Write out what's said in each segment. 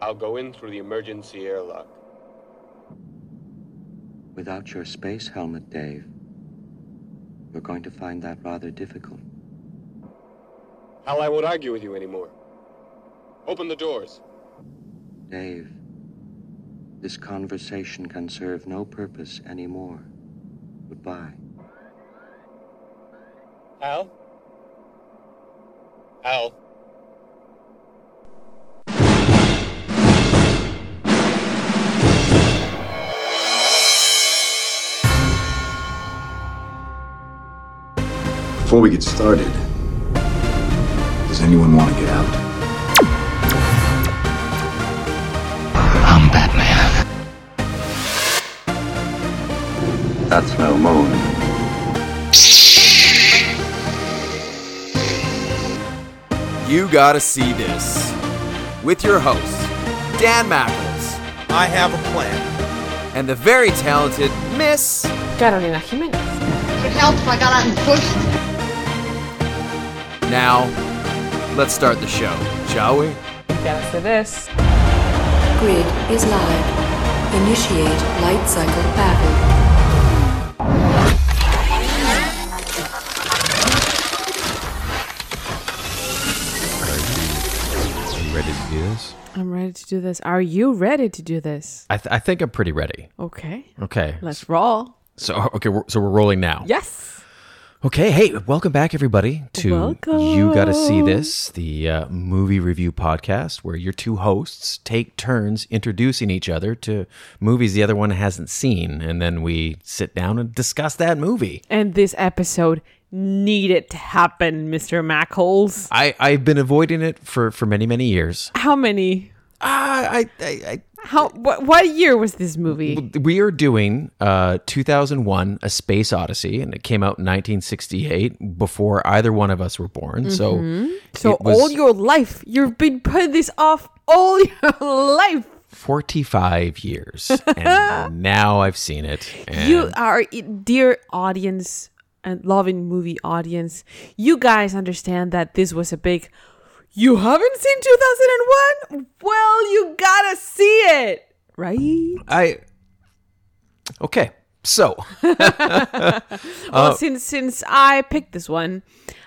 I'll go in through the emergency airlock. Without your space helmet, Dave, you're going to find that rather difficult. Hal, I won't argue with you anymore. Open the doors. Dave, this conversation can serve no purpose anymore. Goodbye. Hal? Hal? Before we get started, does anyone want to get out? I'm Batman. That's no moon. You gotta see this. With your host, Dan Mackles, I have a plan. and the very talented Miss. Carolina Jimenez. It helped if I got out and pushed. Now, let's start the show, shall we? Gotta say this. Grid is live. Initiate light cycle battle. Are you ready to do this? I'm ready to do this. Are you ready to do this? I, th- I think I'm pretty ready. Okay. Okay. Let's roll. So okay, we're, so we're rolling now. Yes. Okay. Hey, welcome back, everybody, to You Gotta See This, the uh, movie review podcast, where your two hosts take turns introducing each other to movies the other one hasn't seen, and then we sit down and discuss that movie. And this episode needed to happen, Mr. Mackles. I I've been avoiding it for for many many years. How many? Ah, I I. How? What? What year was this movie? We are doing uh 2001 a space odyssey and it came out in 1968 before either one of us were born so So was all your life, you've been putting this off all your life. 45 years and now i've seen it and You are, dear audience and loving movie audience, you guys understand that this was a big. You haven't seen 2001? Well, you gotta see it, right? i okay so well, uh, since since I picked this one,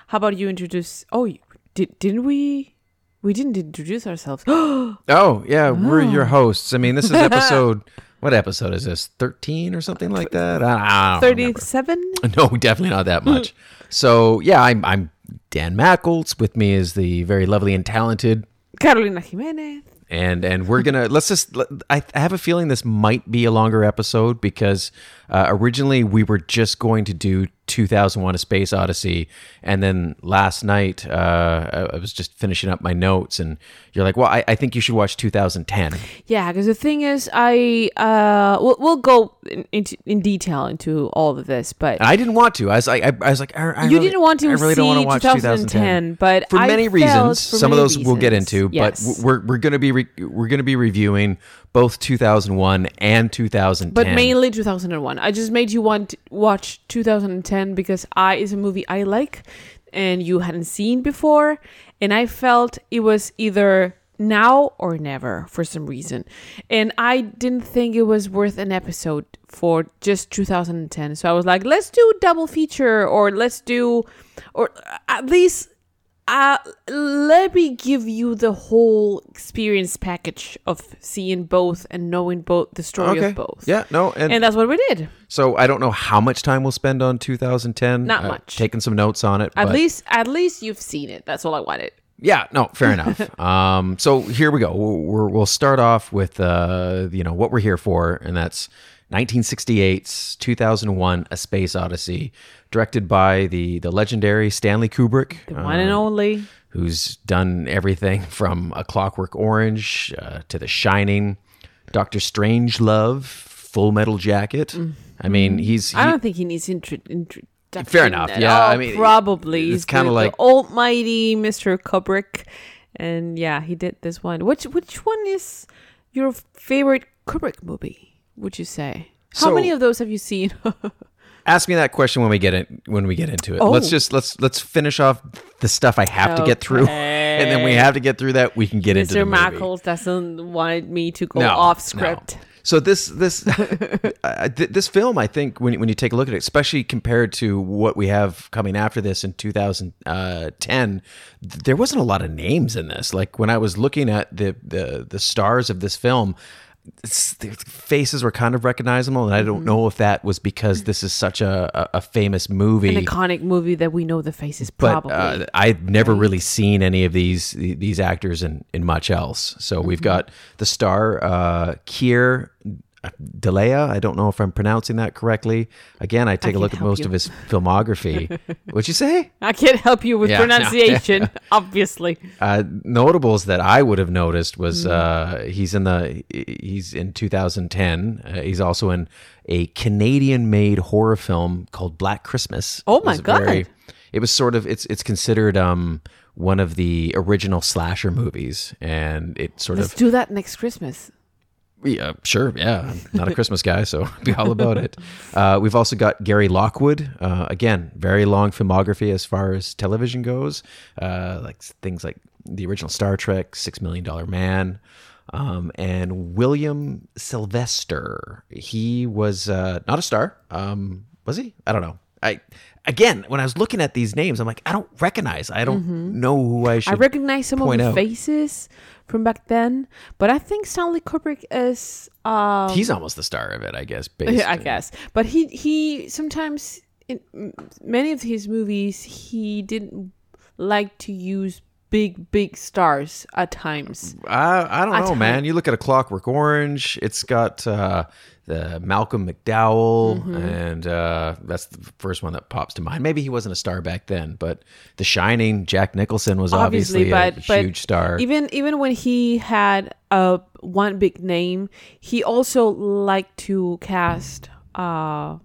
how about you introduce? Oh, did didn't we? We didn't introduce ourselves. oh yeah we're your oh. hosts i mean this is episode what episode is this 13 or something like that i, I don't remember. Thirty-seven. No, definitely not that much. so yeah, I'm I'm Dan Mackles. With me is the very lovely and talented, Carolina Jimenez. and and we're gonna let's just. I have a feeling this might be a longer episode because uh, originally we were just going to do 2001: A Space Odyssey, and then last night uh, I- was just finishing up my notes, and you're like, well, I, I think you should watch 2010. Yeah, because the thing is, I uh, we'll, we'll go in, into in detail into all of this, but And I didn't want to. I was like, I, I was like, I, I you really- didn't want to I really see don't want to watch 2010, but for many reasons. for Some of many those we'll get into, yes. but we're we're gonna be re- we're gonna be reviewing both 2001 and 2010. but mainly 2001. I just made you want watch 2010 because I is a movie I like and you hadn't seen before, and I felt it was either now or never for some reason, and I didn't think it was worth an episode for just 2010. So I was like, let's do double feature or let's do, or at least uh, let me give you the whole experience package of seeing both and knowing both the story okay. of both. Yeah, no, and, And that's what we did. so I don't know how much time we'll spend on 2010. Not Uh, much. Taking some notes on it. At but- least, at least you've seen it. That's all I wanted. Yeah, no, fair enough. Um, so here we go. We're, we'll start off with uh, you know what we're here for, and that's 1968's 2001: A Space Odyssey, directed by the the legendary Stanley Kubrick, The one and uh, only. who's done everything from A Clockwork Orange uh, to The Shining, Doctor Strangelove, Full Metal Jacket. I mean, he's Mm-hmm. I don't think he needs intro- introduction. Fair enough, yeah, all. I mean, probably it's He's kinda like- almighty Mr. Kubrick, and yeah, he did this one. Which which one is your favorite Kubrick movie? Would you say? How So- many of those have you seen? ask me that question when we get in when we get into it. Let's Oh. just let's let's finish off the stuff I have to get through, and then we have to get through that. We can get into the Mr. Mackles doesn't want me to go No, off no. script. So this this uh, th- this film, I think, when when you take a look at it, especially compared to what we have coming after this in 2010, th- there wasn't a lot of names in this. Like when I was looking at the the the stars of this film. It's, their faces were kind of recognizable, and I Mm-hmm. don't know if that was because this is such a, a, famous movie. An iconic movie that we know the faces but uh, I've never really seen any of these these actors in, in much else. So we've Mm-hmm. got the star uh, Keir Dullea. I don't know if I'm pronouncing that correctly. Again, I take a look at most you. of his filmography. What'd you say? I can't help you with Yeah, no, pronunciation, obviously. Uh, notables that I would have noticed was Mm. uh, he's in the he's in 2010. Uh, he's also in a Canadian-made horror film called Black Christmas. Oh my was very- God. it was sort of it's it's considered um one of the original slasher movies, and it sort Let's of do that next Christmas. Yeah, sure. Yeah. I'm not a Christmas guy, so I'll be all about it. Uh, we've also got Gary Lockwood. Uh, again, very long filmography as far as television goes. Uh, like things like the original Star Trek, Six Million Dollar Man. Um, and William Sylvester. He was uh, not a star. Um, was he? I don't know. I again, when I was looking at these names, I'm like, I don't recognize. I don't know who I should. Mm-hmm. I recognize some of the faces from back then, but I think Stanley Kubrick is. Um, He's almost the star of it, I guess. I guess, but he he sometimes in many of his movies he didn't like to use big big stars at times. I, I don't A know, ton. man. You look at a Clockwork Orange. It's got uh, the Malcolm McDowell, Mm-hmm. and uh, that's the first one that pops to mind. Maybe he wasn't a star back then, but The Shining, Jack Nicholson was obviously, obviously, but a but huge star. Even even when he had a one big name, he also liked to cast uh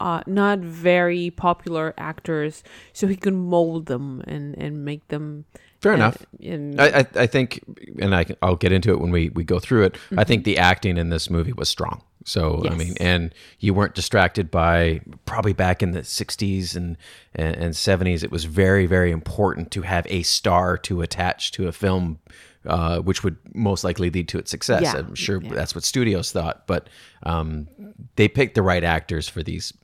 uh not very popular actors so he could mold them and and make them Fair enough. and I, I, I think, and I I'll get into it when we, we go through it. Mm-hmm. I think the acting in this movie was strong. So I mean, and you weren't distracted by probably back in the '60s and, and and '70s. It was very very important to have a star to attach to a film, uh, which would most likely lead to its success. Yeah. I'm sure Yeah. that's what studios thought, but um, they picked the right actors for these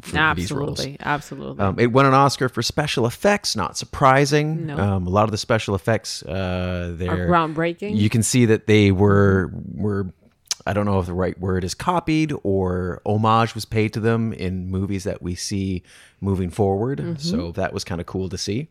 for these roles. absolutely absolutely Um, it won an Oscar for special effects. Not surprising. No. Um, a lot of the special effects uh, are there groundbreaking You can see that they were were. I don't know if the right word is copied or homage was paid to them in movies that we see moving forward. Mm-hmm. So that was kind of cool to see.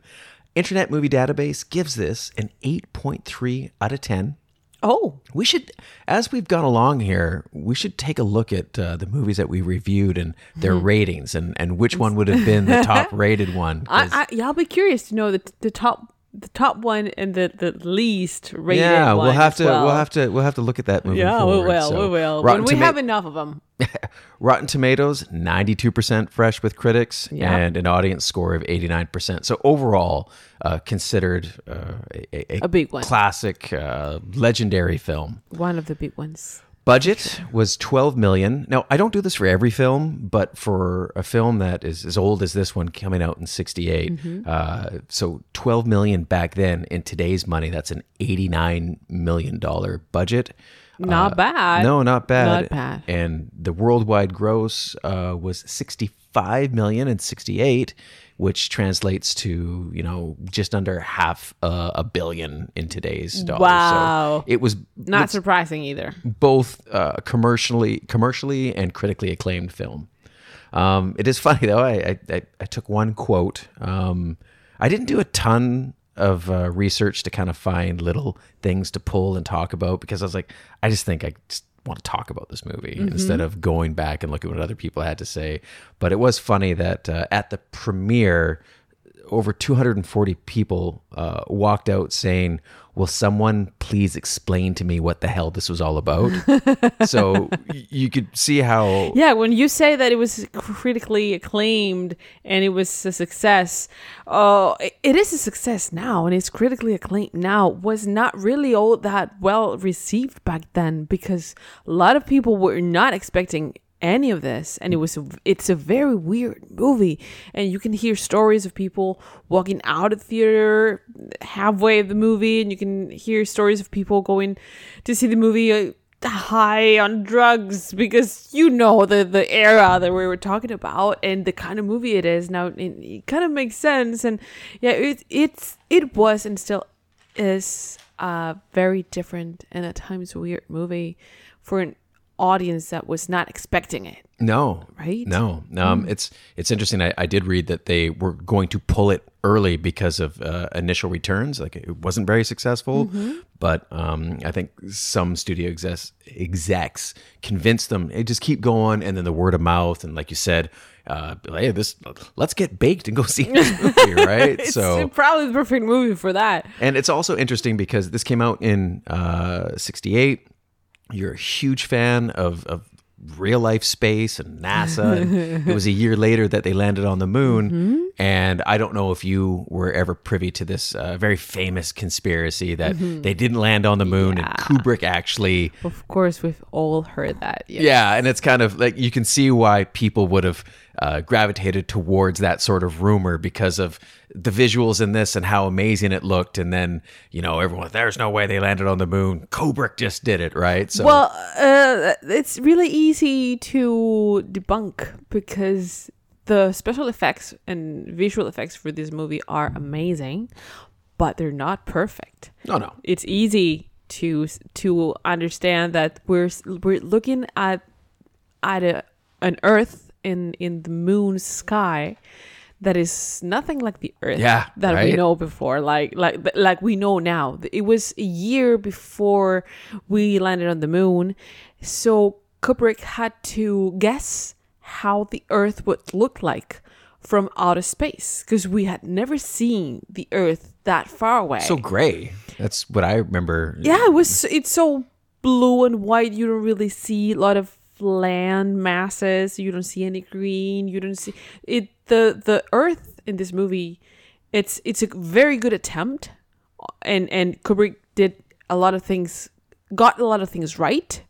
Internet Movie Database gives this an 8.3 out of 10. Oh We should, as we've gone along here, we should take a look at uh, the movies that we reviewed and their Mm-hmm. ratings and, and which one would have been the top rated one. I, I yeah, I'll be curious to know the the top the top one and the the least rated yeah, we'll have to well. we'll have to we'll have to look at that moving yeah forward. we will So, we will Rotten, when we Toma- have enough of them Rotten Tomatoes, ninety two percent fresh with critics, Yeah. and an audience score of eighty nine percent. So overall, uh, considered uh, a, A big one. classic, uh, legendary film. one of the big ones Budget was 12 million. Now, I don't do this for every film, but for a film that is as old as this one coming out in 68, Mm-hmm. uh, so 12 million back then in today's money, that's an 89 million dollar budget. Not Uh, bad. No, not bad. Not bad. And the worldwide gross uh, was 65 million and in 68, which translates to, you know, just under half uh, a billion in today's dollars. Wow. So it was not surprising either both uh, commercially commercially and critically acclaimed film. Um, it is funny though. I I, I, I took one quote. Um, I didn't do a ton of uh, research to kind of find little things to pull and talk about because I was like, I just think I just want to talk about this movie instead of going back and looking at what other people had to say. But it was funny that uh, at the premiere, over 240 people uh, walked out saying, "Will someone please explain to me what the hell this was all about?" so y- you could see how yeah when you say that it was critically acclaimed and it was a success oh it- it is a success now and it's critically acclaimed now was not really all that well received back then because a lot of people were not expecting any of this and it was a, it's a very weird movie. And you can hear stories of people walking out of the theater halfway of the movie and you can hear stories of people going to see the movie uh, high on drugs because you know the the era that we were talking about and the kind of movie it is. Now it, it kind of makes sense and yeah it it's it was and still is a very different and at times weird movie for an audience that was not expecting it No, Right? No, um, it's it's interesting. I, I did read that they were going to pull it early because of uh, initial returns. Like it wasn't very successful, but um, I think some studio execs, execs convinced them, "Hey, just keep going," and then the word of mouth, and like you said, uh, hey, this let's get baked and go see this movie, right? it's so probably the perfect movie for that and it's also interesting because this came out in uh, 68. You're a huge fan of, of real life space and NASA. And it was a year later that they landed on the moon. And I don't know if you were ever privy to this uh, very famous conspiracy that they didn't land on the moon and Kubrick actually. of course we've all heard that yeah, Yeah. And it's kind of like you can see why people would have uh, gravitated towards that sort of rumor because of the visuals in this and how amazing it looked. And then, you know, everyone, there's no way they landed on the moon. Kubrick just did it, right? So, Well, uh, it's really easy to debunk because the special effects and visual effects for this movie are amazing, but they're not perfect. no, no. It's easy to to understand that we're we're looking at at a, an Earth in in the moon sky that is nothing like the Earth Yeah, that we know before, like like like we know now. It was a year before we landed on the moon, so Kubrick had to guess how the Earth would look like from outer space because we had never seen the Earth that far away. So gray. That's what I remember. Yeah, it was. It's so blue and white. You don't really see a lot of land masses. You don't see any green. You don't see it. The the Earth in this movie, it's it's a very good attempt, and and Kubrick did a lot of things, got a lot of things right.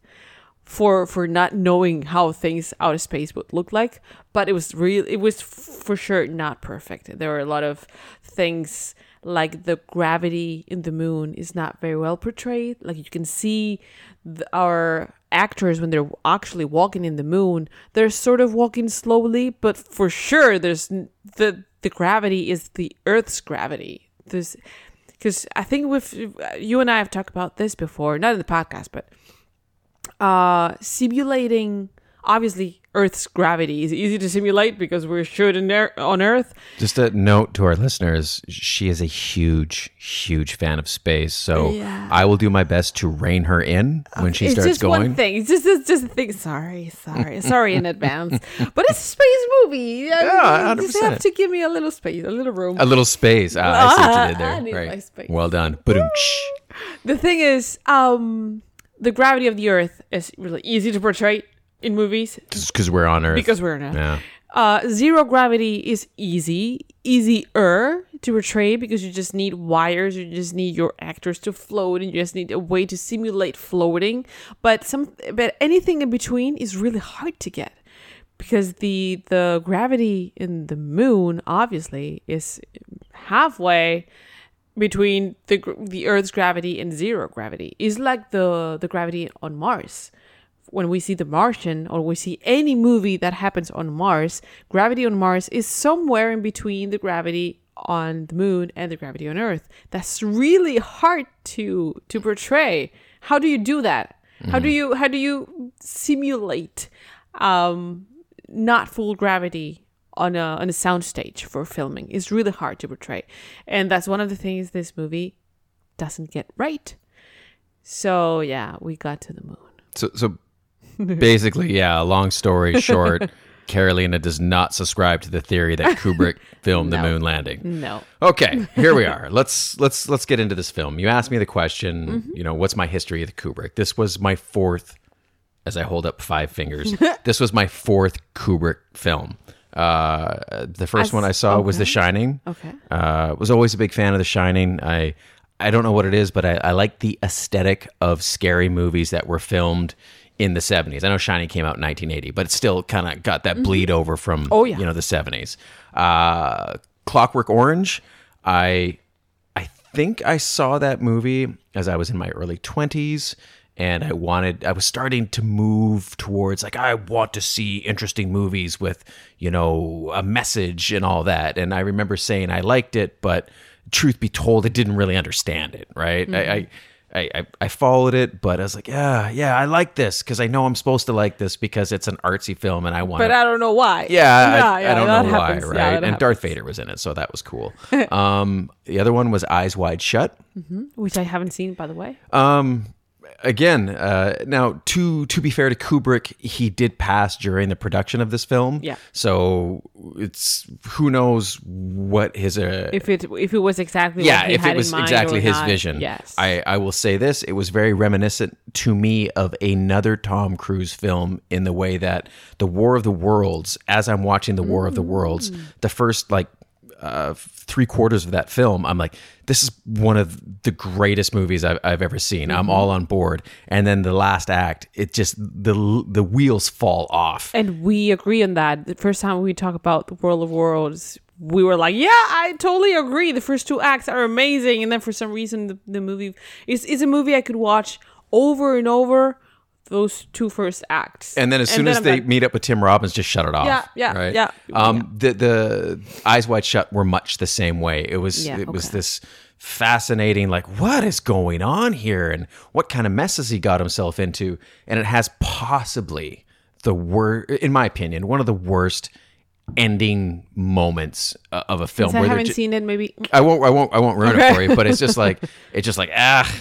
For, for not knowing how things out of space would look like, but it was real. It was for sure not perfect. There were a lot of things like the gravity in the moon is not very well portrayed. Like you can see the, our actors when they're actually walking in the moon, they're sort of walking slowly, but for sure there's the the gravity is the Earth's gravity. There's because I think with you and I have talked about this before, not in the podcast, but uh simulating obviously Earth's gravity is easy to simulate because we're there on Earth. Just a note to our listeners: she is a huge, huge fan of space. So Yeah. I will do my best to rein her in when she it's starts just going. one thing. It's just it's just a thing. Sorry, sorry, sorry in advance. But it's a space movie. Yeah, you just 100%. have to give me a little space, a little room. A little space. Ah, I see what you did I there. need my right. space. Well done. The thing is, um, the gravity of the Earth is really easy to portray in movies Just because we're on Earth. because we're in Earth. yeah. Uh, zero gravity is easy, easier to portray because you just need wires, you just need your actors to float, and you just need a way to simulate floating. But some, but anything in between is really hard to get because the the gravity in the moon obviously is halfway between the the Earth's gravity and zero gravity. Is like the the gravity on Mars when we see The Martian or we see any movie that happens on Mars, gravity on Mars is somewhere in between the gravity on the moon and the gravity on Earth. That's really hard to to portray. How do you do that? How do you how do you simulate um not full gravity on a on a soundstage for filming? It's really hard to portray. And that's one of the things this movie doesn't get right. So yeah, we got to the moon. So, so basically, yeah. Long story short, Carolina does not subscribe to the theory that Kubrick filmed the moon landing. No. Okay, here we are. Let's let's let's get into this film. You asked me the question, Mm-hmm. you know, what's my history with Kubrick? This was my fourth as I hold up five fingers. this was my fourth Kubrick film. Uh, the first As- one I saw was The. Shining. Okay. Uh, was always a big fan of The Shining. I I don't know what it is, but I, I like the aesthetic of scary movies that were filmed in the 70s. I know Shining came out in 1980, but it still kind of got that bleed over from Oh, yeah. you know the 70s. Uh, Clockwork Orange, I I think I saw that movie as I was in my early 20s and I wanted I was starting to move towards like I want to see interesting movies with, you know, a message and all that. And I remember saying I liked it, but truth be told, I didn't really understand it, right? I, I I, I, I followed it, but I was like, yeah, yeah, I like this because I know I'm supposed to like this because it's an artsy film and I want. But I don't know why. Yeah, I, I don't know why, happens. right? Yeah, and Darth. Vader was in it, so that was cool. um, the other one was Eyes Wide Shut. which I haven't seen, by the way. Um, again, uh, now to to be fair to Kubrick, he did pass during the production of this film. Yeah. So it's who knows what his uh, If it if it was exactly yeah, what he if had it was exactly his not. vision. Yes. I, I will say this: it was very reminiscent to me of another Tom Cruise film in the way that the War of the Worlds. As I'm watching the War of the Worlds, Mm. the first like uh, three quarters of that film, I'm like, this is one of the greatest movies I've, I've ever seen. Mm-hmm. I'm all on board. And then the last act, it just the the wheels fall off. and we agree on that. The first time we talk about the World of Worlds, we were like, "Yeah, I totally agree. The first two acts are amazing." And then for some reason, the, the movie is is a movie I could watch over and over. Those two first acts, And then as soon as I'm they like, meet up with Tim Robbins, just shut it off. Yeah, yeah, right? yeah, Um, the the Eyes Wide Shut were much the same way. It was Yeah, it was this fascinating, like what is going on here, and what kind of messes he got himself into, and it has possibly the worst, in my opinion, one of the worst ending moments uh, of a film. I haven't ju- seen it. Maybe I won't, I won't, I won't ruin Okay. it for you, but it's just like it's just like ah,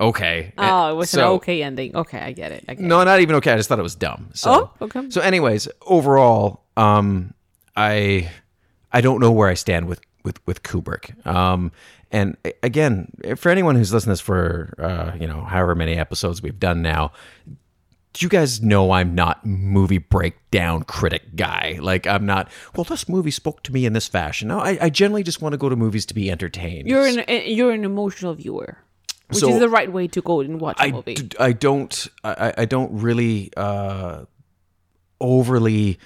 okay. oh, it was an okay ending. Okay, I get it. I get no, not even okay. I just thought it was dumb. So, Oh, okay. So, anyways, overall, um, I I don't know where I stand with with with Kubrick. Um, and again, for anyone who's listened to this for uh, you know however many episodes we've done now, do you guys know I'm not movie breakdown critic guy. Like I'm not. Well, this movie spoke to me in this fashion. No, I, I generally just want to go to movies to be entertained. You're an eh, you're an emotional viewer, which So- is the right way to go and watch a I, movie. d- I don't I, I don't really uh, overly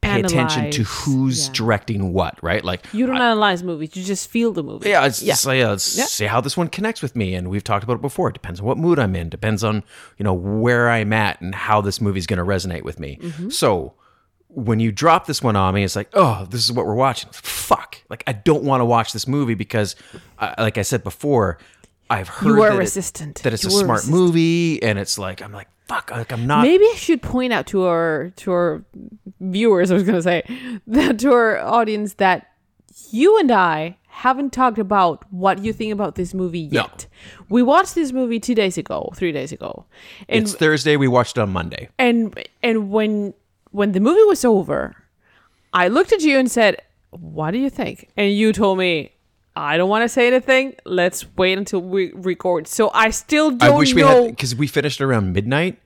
pay attention to who's yeah. directing what, right? Like you don't analyze movies; you just feel the movie. yeah, it's yeah. just yeah, let's Yeah. see how this one connects with me. And we've talked about it before. It depends on what mood I'm in. Depends on you know where I'm at and how this movie's going to resonate with me. Mm-hmm. So when you drop this one on me, it's like, oh, this is what we're watching. Fuck! Like I don't want to watch this movie because, uh, like I said before, I've heard You were that it- that it's You a smart resistant. movie, and it's like I'm like fuck, like I'm not. Maybe I should point out to our to our viewers. I was going to say that to our audience that you and I haven't talked about what you think about this movie No. yet. We watched this movie two days ago, three days ago, and It's Thursday. We watched it on Monday. and and when when the movie was over, I looked at you and said, "What do you think?" And you told me. I don't want to say anything. Let's wait until we record. So I still don't I wish we know. had because we finished around midnight.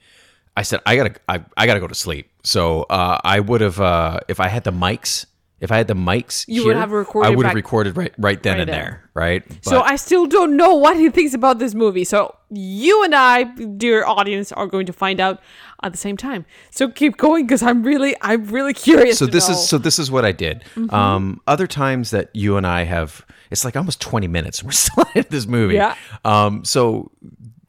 I said I gotta I, I gotta go to sleep. So uh, I would have uh, if I had the mics. If I had the mics, You would have recorded I would have recorded right right then right and there. there, right? So I still don't know what he thinks about this movie. So you and I, dear audience, are going to find out at the same time. So keep going because I'm really, I'm really curious. so this know. Mm-hmm. is so this is what I did. Um, other times that you and I have, it's like almost twenty minutes. and We're still at this movie. Yeah. Um, so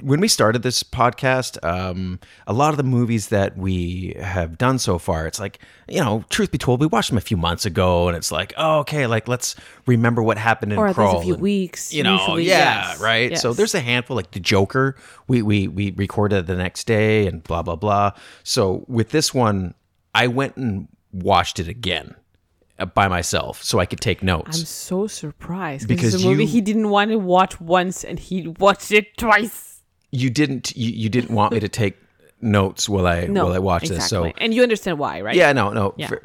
when we started this podcast, um, a lot of the movies that we have done so far, it's like you know, truth be told, we watched them a few months ago, and it's like, oh, okay, like let's remember what happened in Or Crawl. a few and- weeks, You know, usually, yeah, yes, right. So there's a handful, like the Joker. We we we recorded the next day, and blah blah blah. So with this one, I went and watched it again uh, by myself so I could take notes. I'm so surprised Because it's a movie you- he didn't want to watch once and he watched it twice. You didn't you, you didn't want me to take notes while I No, while I watch exactly. this. So and you understand why, right? yeah, no, no, Yeah. fair,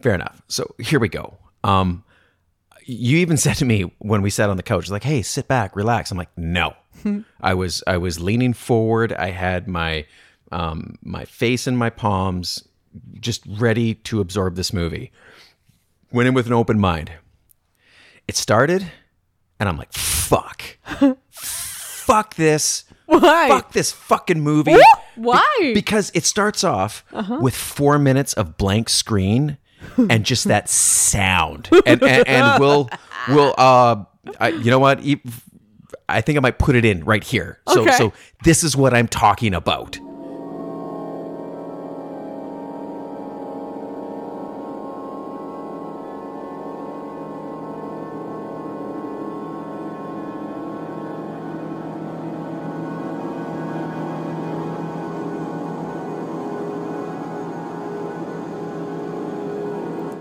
fair enough. So here we go. Um, you even said to me when we sat on the couch, like, "Hey, sit back, relax." I'm like, "No." I was I was leaning forward. I had my um, my face in my palms, just ready to absorb this movie. Went in with an open mind. It started, and I'm like, "Fuck, fuck this." Why? fuck this fucking movie. Why? because it starts off with four minutes of blank screen and just that sound and and, and we'll we'll uh I, you know what I think i might put it in right here so Okay. so this is what i'm talking about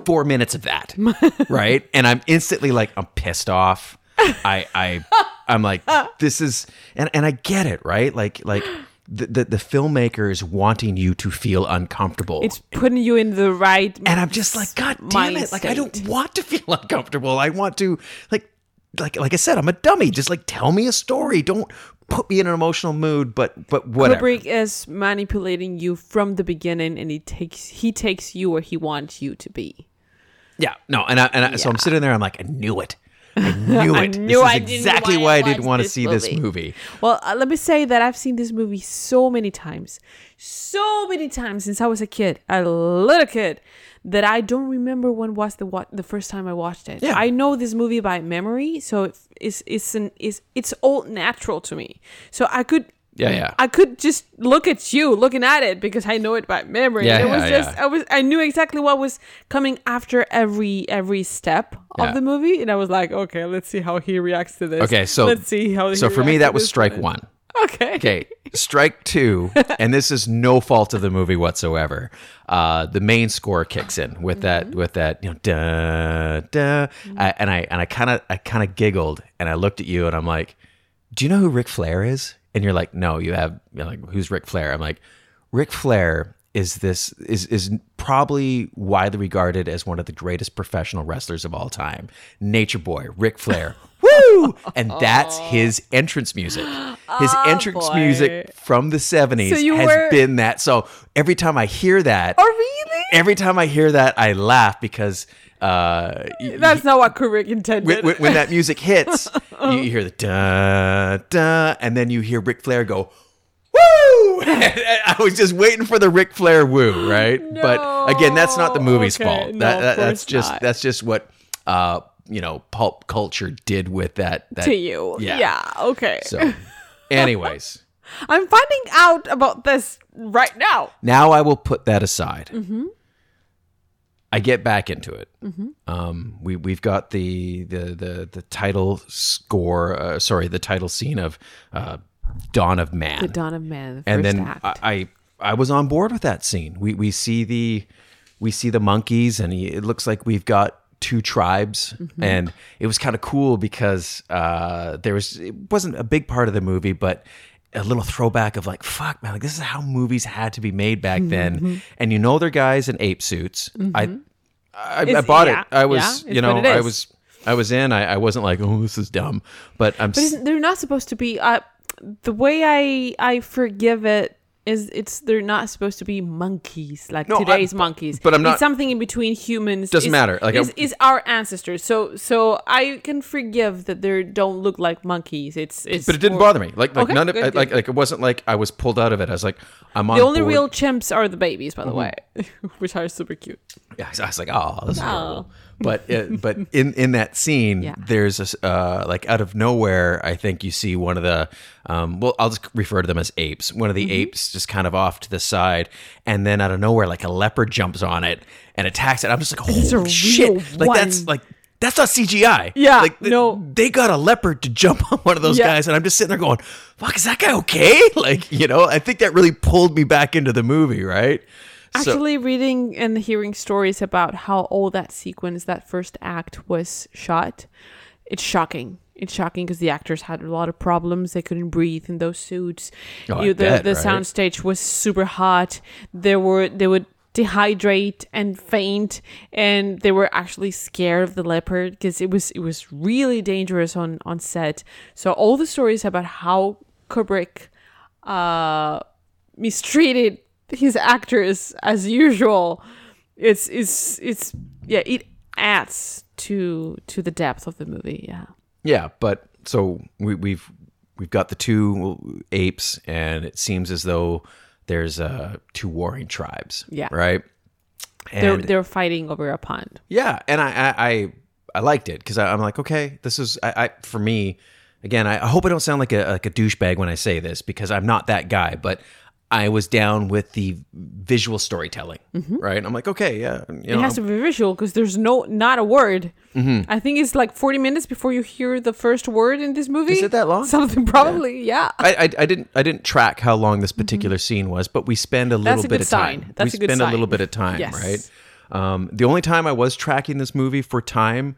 four minutes of that, right? And I'm instantly like, I'm pissed off. I, I, I'm like, this is, and and I get it, right? Like, like the the, the filmmaker is wanting you to feel uncomfortable. it's putting you in the right. and I'm just like, God damn it! Like, I don't want to feel uncomfortable. I want to, like, like, like I said, I'm a dummy. Just like, tell me a story. Don't put me in an emotional mood. But, but whatever. Kubrick is manipulating you from the beginning, and he takes he takes you where he wants you to be. Yeah, no, and I, and I, so I'm sitting there. I'm like, I knew it. I knew it. I knew this is I didn't exactly why I didn't want to this see this movie. movie. Well, uh, let me say that I've seen this movie so many times, so many times since I was a kid, a little kid, that I don't remember when was the what the first time I watched it. Yeah. I know this movie by memory, so it's it's an it's it's all natural to me. So I could. Yeah, yeah. I could just look at you looking at it because I know it by memory. Yeah, it was yeah, just yeah. I was I knew exactly what was coming after every every step Yeah. of the movie, and I was like, okay, let's see how he reacts to this. Okay, so let's see how. He So for me, that was strike one. Okay. Okay, strike two, and this is no fault of the movie whatsoever. Uh, the main score kicks in with that Mm-hmm. with that you know da da, I, and I and I kind of I kind of giggled and I looked at you and I'm like, do you know who Ric Flair is? And you're like, no, you have you're like who's Ric Flair? I'm like, Ric Flair is this is is probably widely regarded as one of the greatest professional wrestlers of all time. Nature Boy, Ric Flair. Woo! And that's his entrance music. His entrance boy. music from the 70s So has were- been that. So every time I hear that, Oh, really? every time I hear that, I laugh because uh, y- That's not what Kubrick intended. when, when, that music hits, you, you hear the da da, and then you hear Ric Flair go, "Woo!" I was just waiting for the Ric Flair woo, right? but again, that's not the movie's okay. fault. No, that, that- that's just not. that's just what uh, you know pulp culture did with that. that to you. yeah. Yeah. okay. So, anyways. I'm finding out about this right now. Now I will put that aside. Mm-hmm. I get back into it. Um, we we've got the the the the title score. Uh, sorry, the title scene of uh, Dawn of Man. The Dawn of Man, the and then. I, I I was on board with that scene. We we see the we see the monkeys, and he, it looks like we've got two tribes, Mm-hmm. and it was kind of cool because uh, there was it wasn't a big part of the movie, but a little throwback of like fuck man, like this is how movies had to be made back Mm-hmm. then, and you know they're guys in ape suits. I I, I bought yeah, it. I was yeah, you know I was. I was in. I, I wasn't like, oh, this is dumb. But I'm. But they're not supposed to be. Uh, the way I I forgive it is it's they're not supposed to be monkeys like No, I- today's monkeys. but I'm not- It's something in between humans. Doesn't is- matter, like, is, is our ancestors. So so I can forgive that they don't look like monkeys. It's it's. but it didn't bother me. Like, like Okay, none of good, like good. like it wasn't like I was pulled out of it. I was like, I'm on The only board. real chimps are the babies, by the Mm-hmm. way, which are super cute. Yeah, I was like, oh, this is Oh. horrible. But uh, but in in that scene, Yeah. there's a uh, like out of nowhere, I think you see one of the um, well, I'll just refer to them as apes. One of Mm-hmm. the apes just kind of off to the side, and then out of nowhere, like a leopard jumps on it and attacks it. I'm just like, holy shit! Like that's like. That's not CGI. Yeah, like th- no. they got a leopard to jump on one of those Yeah. guys, and I'm just sitting there going, "Fuck, is that guy okay?" Like, you know, I think that really pulled me back into the movie, right? So- Actually, reading and hearing stories about how all that sequence, that first act was shot, it's shocking. It's shocking because the actors had a lot of problems. They couldn't breathe in those suits. Oh, You- the bet, the right? soundstage was super hot. There were they would dehydrate and faint, and they were actually scared of the leopard because it was it was really dangerous on on set. So all the stories about how Kubrick uh, mistreated his actors as usual. It's it's it's yeah, it adds to to the depth of the movie. Yeah. Yeah, but so we, we've we've got the two apes, and it seems as though there's uh, two warring tribes. Yeah. Right. they're they're fighting over a pond. yeah, and I I I, I liked it because I'm like, okay, this is I, I for me. Again, I, I hope I don't sound like a like a douchebag when I say this because I'm not that guy, but I was down with the visual storytelling, right? I'm like, okay, yeah, you Mm-hmm. It know, has to be visual because there's no not a word. Mm-hmm. I think it's like 40 minutes before you hear the first word in this movie. Is it that long? Something probably, yeah. I, I, I didn't I didn't track how long this particular scene was, but we spend a little Mm-hmm. a bit of time. sign. That's we a good spend a little bit of time, Yes. right? Um, the only time I was tracking this movie for time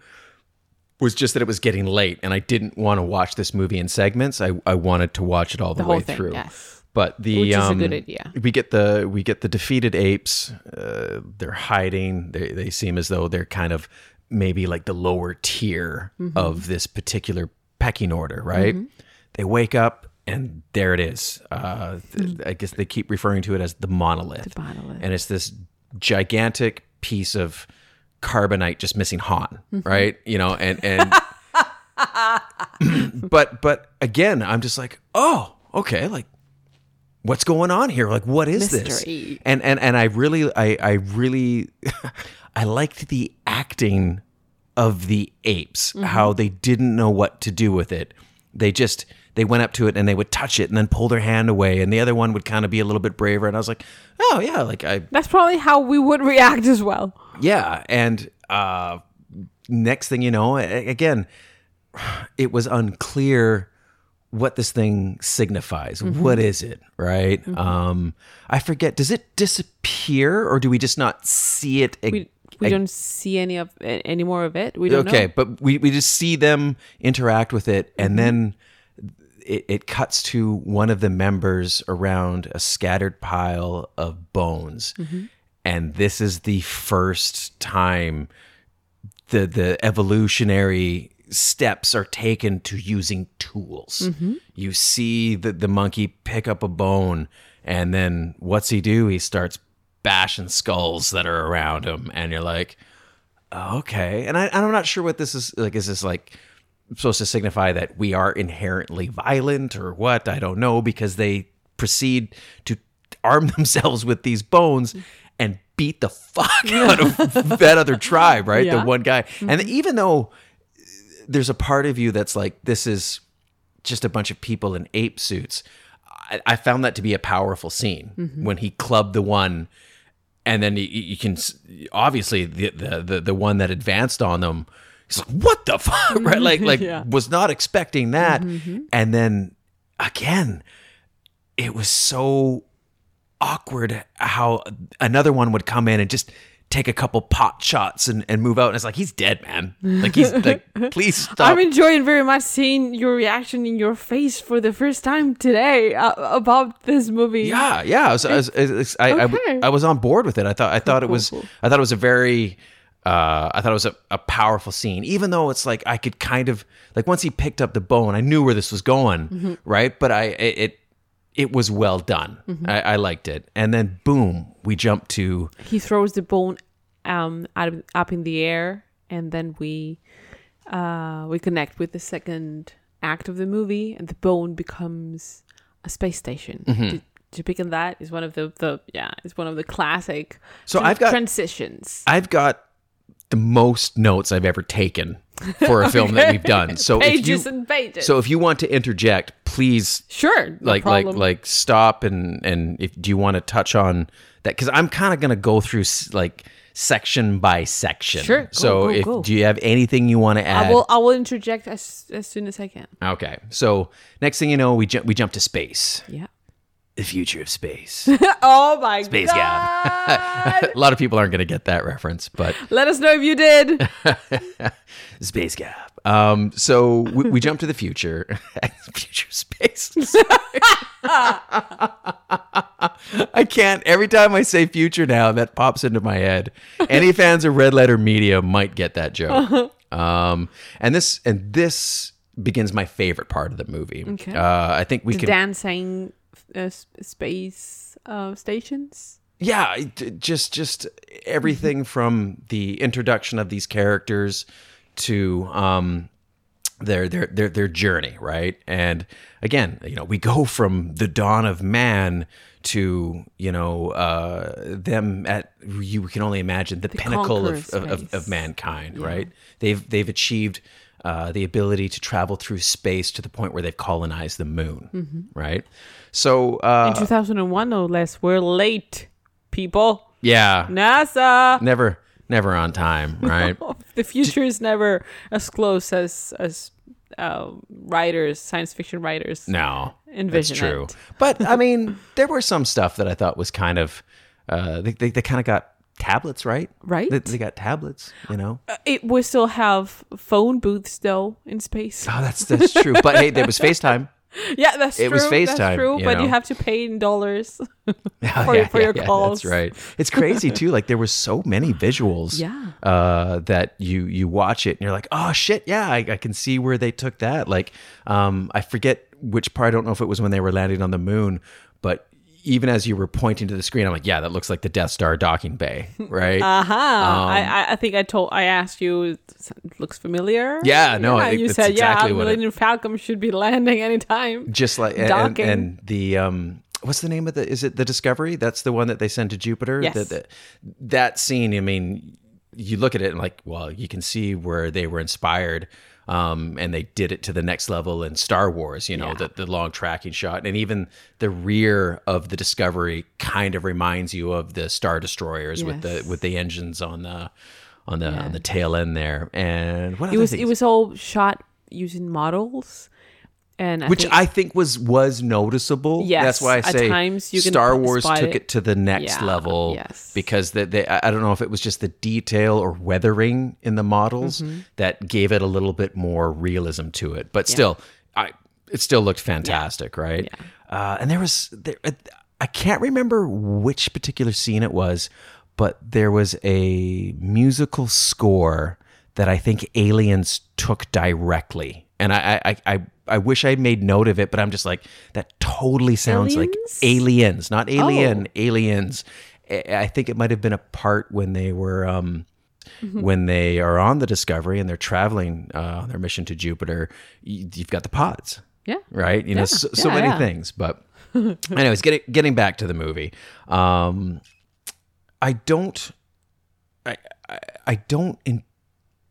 was just that it was getting late, and I didn't want to watch this movie in segments. I, I wanted to watch it all the, The way thing, through. yes. But the Which is a um, good idea. We get the we get the defeated apes. Uh, they're hiding. They they seem as though they're kind of maybe like the lower tier Mm-hmm. of this particular pecking order, right? They wake up and there it is. Uh, th- I guess they keep referring to it as the monolith. Mm. The monolith. And it's this gigantic piece of carbonite just missing Han, Mm-hmm. right? You know, and and but but again, I'm just like, oh, okay, like what's going on here? Like what is Mystery. this? And and and I really I I really I liked the acting of the apes, Mm-hmm. how they didn't know what to do with it. They just they went up to it and they would touch it and then pull their hand away and the other one would kind of be a little bit braver and I was like, "Oh, yeah, like I That's probably how we would react as well. yeah, and uh, next thing you know, again, it was unclear what this thing signifies. Mm-hmm. What is it, right? Um, I forget. Does it disappear, or do we just not see it? ag- We we ag- don't see any of any more of it. We don't okay, know. but we, we just see them interact with it, Mm-hmm. and then it, it cuts to one of the members around a scattered pile of bones. Mm-hmm. And this is the first time the the evolutionary steps are taken to using tools. Mm-hmm. You see the, the monkey pick up a bone, and then what's he do? He starts bashing skulls that are around him, and you're like, okay. And I, I'm not sure what this is like. Is this like supposed to signify that we are inherently violent or what? I don't know because they proceed to arm themselves with these bones and beat the fuck out of that other tribe, right? Yeah. The one guy. And even though there's a part of you that's like, this is just a bunch of people in ape suits. I, I found that to be a powerful scene mm-hmm. when he clubbed the one, and then you, you can obviously the, the the the one that advanced on them. He's like, "What the fuck?" right? Like like Yeah. was not expecting that, mm-hmm. and then again, it was so awkward how another one would come in and just take a couple pot shots and, and move out and it's like he's dead man like he's like please stop I'm enjoying very much seeing your reaction in your face for the first time today uh, about this movie. Yeah, yeah. I was, I, was, I, was- I, I Okay. Was on board with it. I thought I thought it cool, was cool. I thought it was a very uh, I thought it was a, a powerful scene. Even though it's like I could kind of like once he picked up the bone, I knew where this was going, Mm-hmm. right? But I it it, it was well done. Mm-hmm. I, I liked it. And then boom, we jump to He throws the bone um out of, up in the air, and then we uh we connect with the second act of the movie, and the bone becomes a space station. Mm-hmm. Did, did you pick on that? Is one of the the yeah, it's one of the classic. So I've got- transitions. I've got the most notes I've ever taken for a film that we've done. So if you pages and pages. so if you want to interject, please sure, no like like problem. like stop and and if do you want to touch on that because i'm kind of gonna go through like section by section Sure, go, so go, if go. do you have anything you want to add I will I will interject as as soon as I can. okay so next thing you know we jump we jump to space Yeah. The future of space oh my God. space god! gap a lot of people aren't gonna get that reference but Let us know if you did. space gap um so we, we jump to the future future space I can't. Every time I say future now, that pops into my head. Any fans of Red Letter Media might get that joke. Um, and this and this begins my favorite part of the movie. Okay. Uh, I think we the can. dancing uh, space uh, stations. yeah, just just everything from the introduction of these characters to um, their their their their journey, right? And again, you know, we go from the dawn of man to you know uh, them at you can only imagine the, pinnacle of, of, of, of mankind, right? They've they've achieved uh, the ability to travel through space to the point where they've colonized the moon, Mm-hmm. right? So uh, In 2001, no less. We're late, people. yeah, NASA. never never on time, right? the future is never as close as as uh, writers, science fiction writers. No, Envision that's true. But I mean, there were some stuff that I thought was kind of uh, they they, they kind of got tablets, right? Right. They, they got tablets, you know. It we still have phone booths though in space. Oh, that's that's true. But hey, there was FaceTime. yeah, that's it true. was That's FaceTime, true, you but you have to pay in dollars. Oh, For- for your calls. That's right. It's crazy too. Like there were so many visuals. Yeah. Uh, that you you watch it and you're like, oh shit, yeah, I, I can see where they took that. Like, um, I forget which part. I don't know if it was when they were landing on the moon, even as you were pointing to the screen, I'm like, yeah, that looks like the Death Star docking bay, right? Uh-huh. Um, I, I think I told I asked you. It looks familiar. Yeah, no, it- you said exactly yeah. Millennium Falcon should be landing anytime. just like and, and, Docking. and the um what's the name of the is it the discovery that's the one that they send to jupiter Yes. that, that that scene i mean you look at it and like well you can see where they were inspired um and they did it to the next level in star wars you know Yeah. the, the long tracking shot. And even the rear of the discovery kind of reminds you of the star destroyers with the with the engines on the on the on the tail end there. And what It was things? it was all shot using models, and I which think, I think was was noticeable. Yes, that's why I say times you Star Wars took it. it. to the next Yeah, level. yes. because they I don't know if it was just the detail or weathering in the models Mm-hmm. that gave it a little bit more realism to it. But still, I it still looked fantastic, right? Uh, and there was there. I can't remember which particular scene it was, but there was a musical score that I think Aliens took directly, and I I I, I wish I made note of it, but I'm just like that totally sounds like Aliens? Aliens, not Alien, Oh. Aliens. I think it might have been a part when they were um Mm-hmm. when they are on the Discovery and they're traveling uh, on their mission to Jupiter. You, you've got the pods yeah. right? You know, Yeah, so, so yeah, many yeah. things. But anyways, getting getting back to the movie, um, I don't, I, I, I don't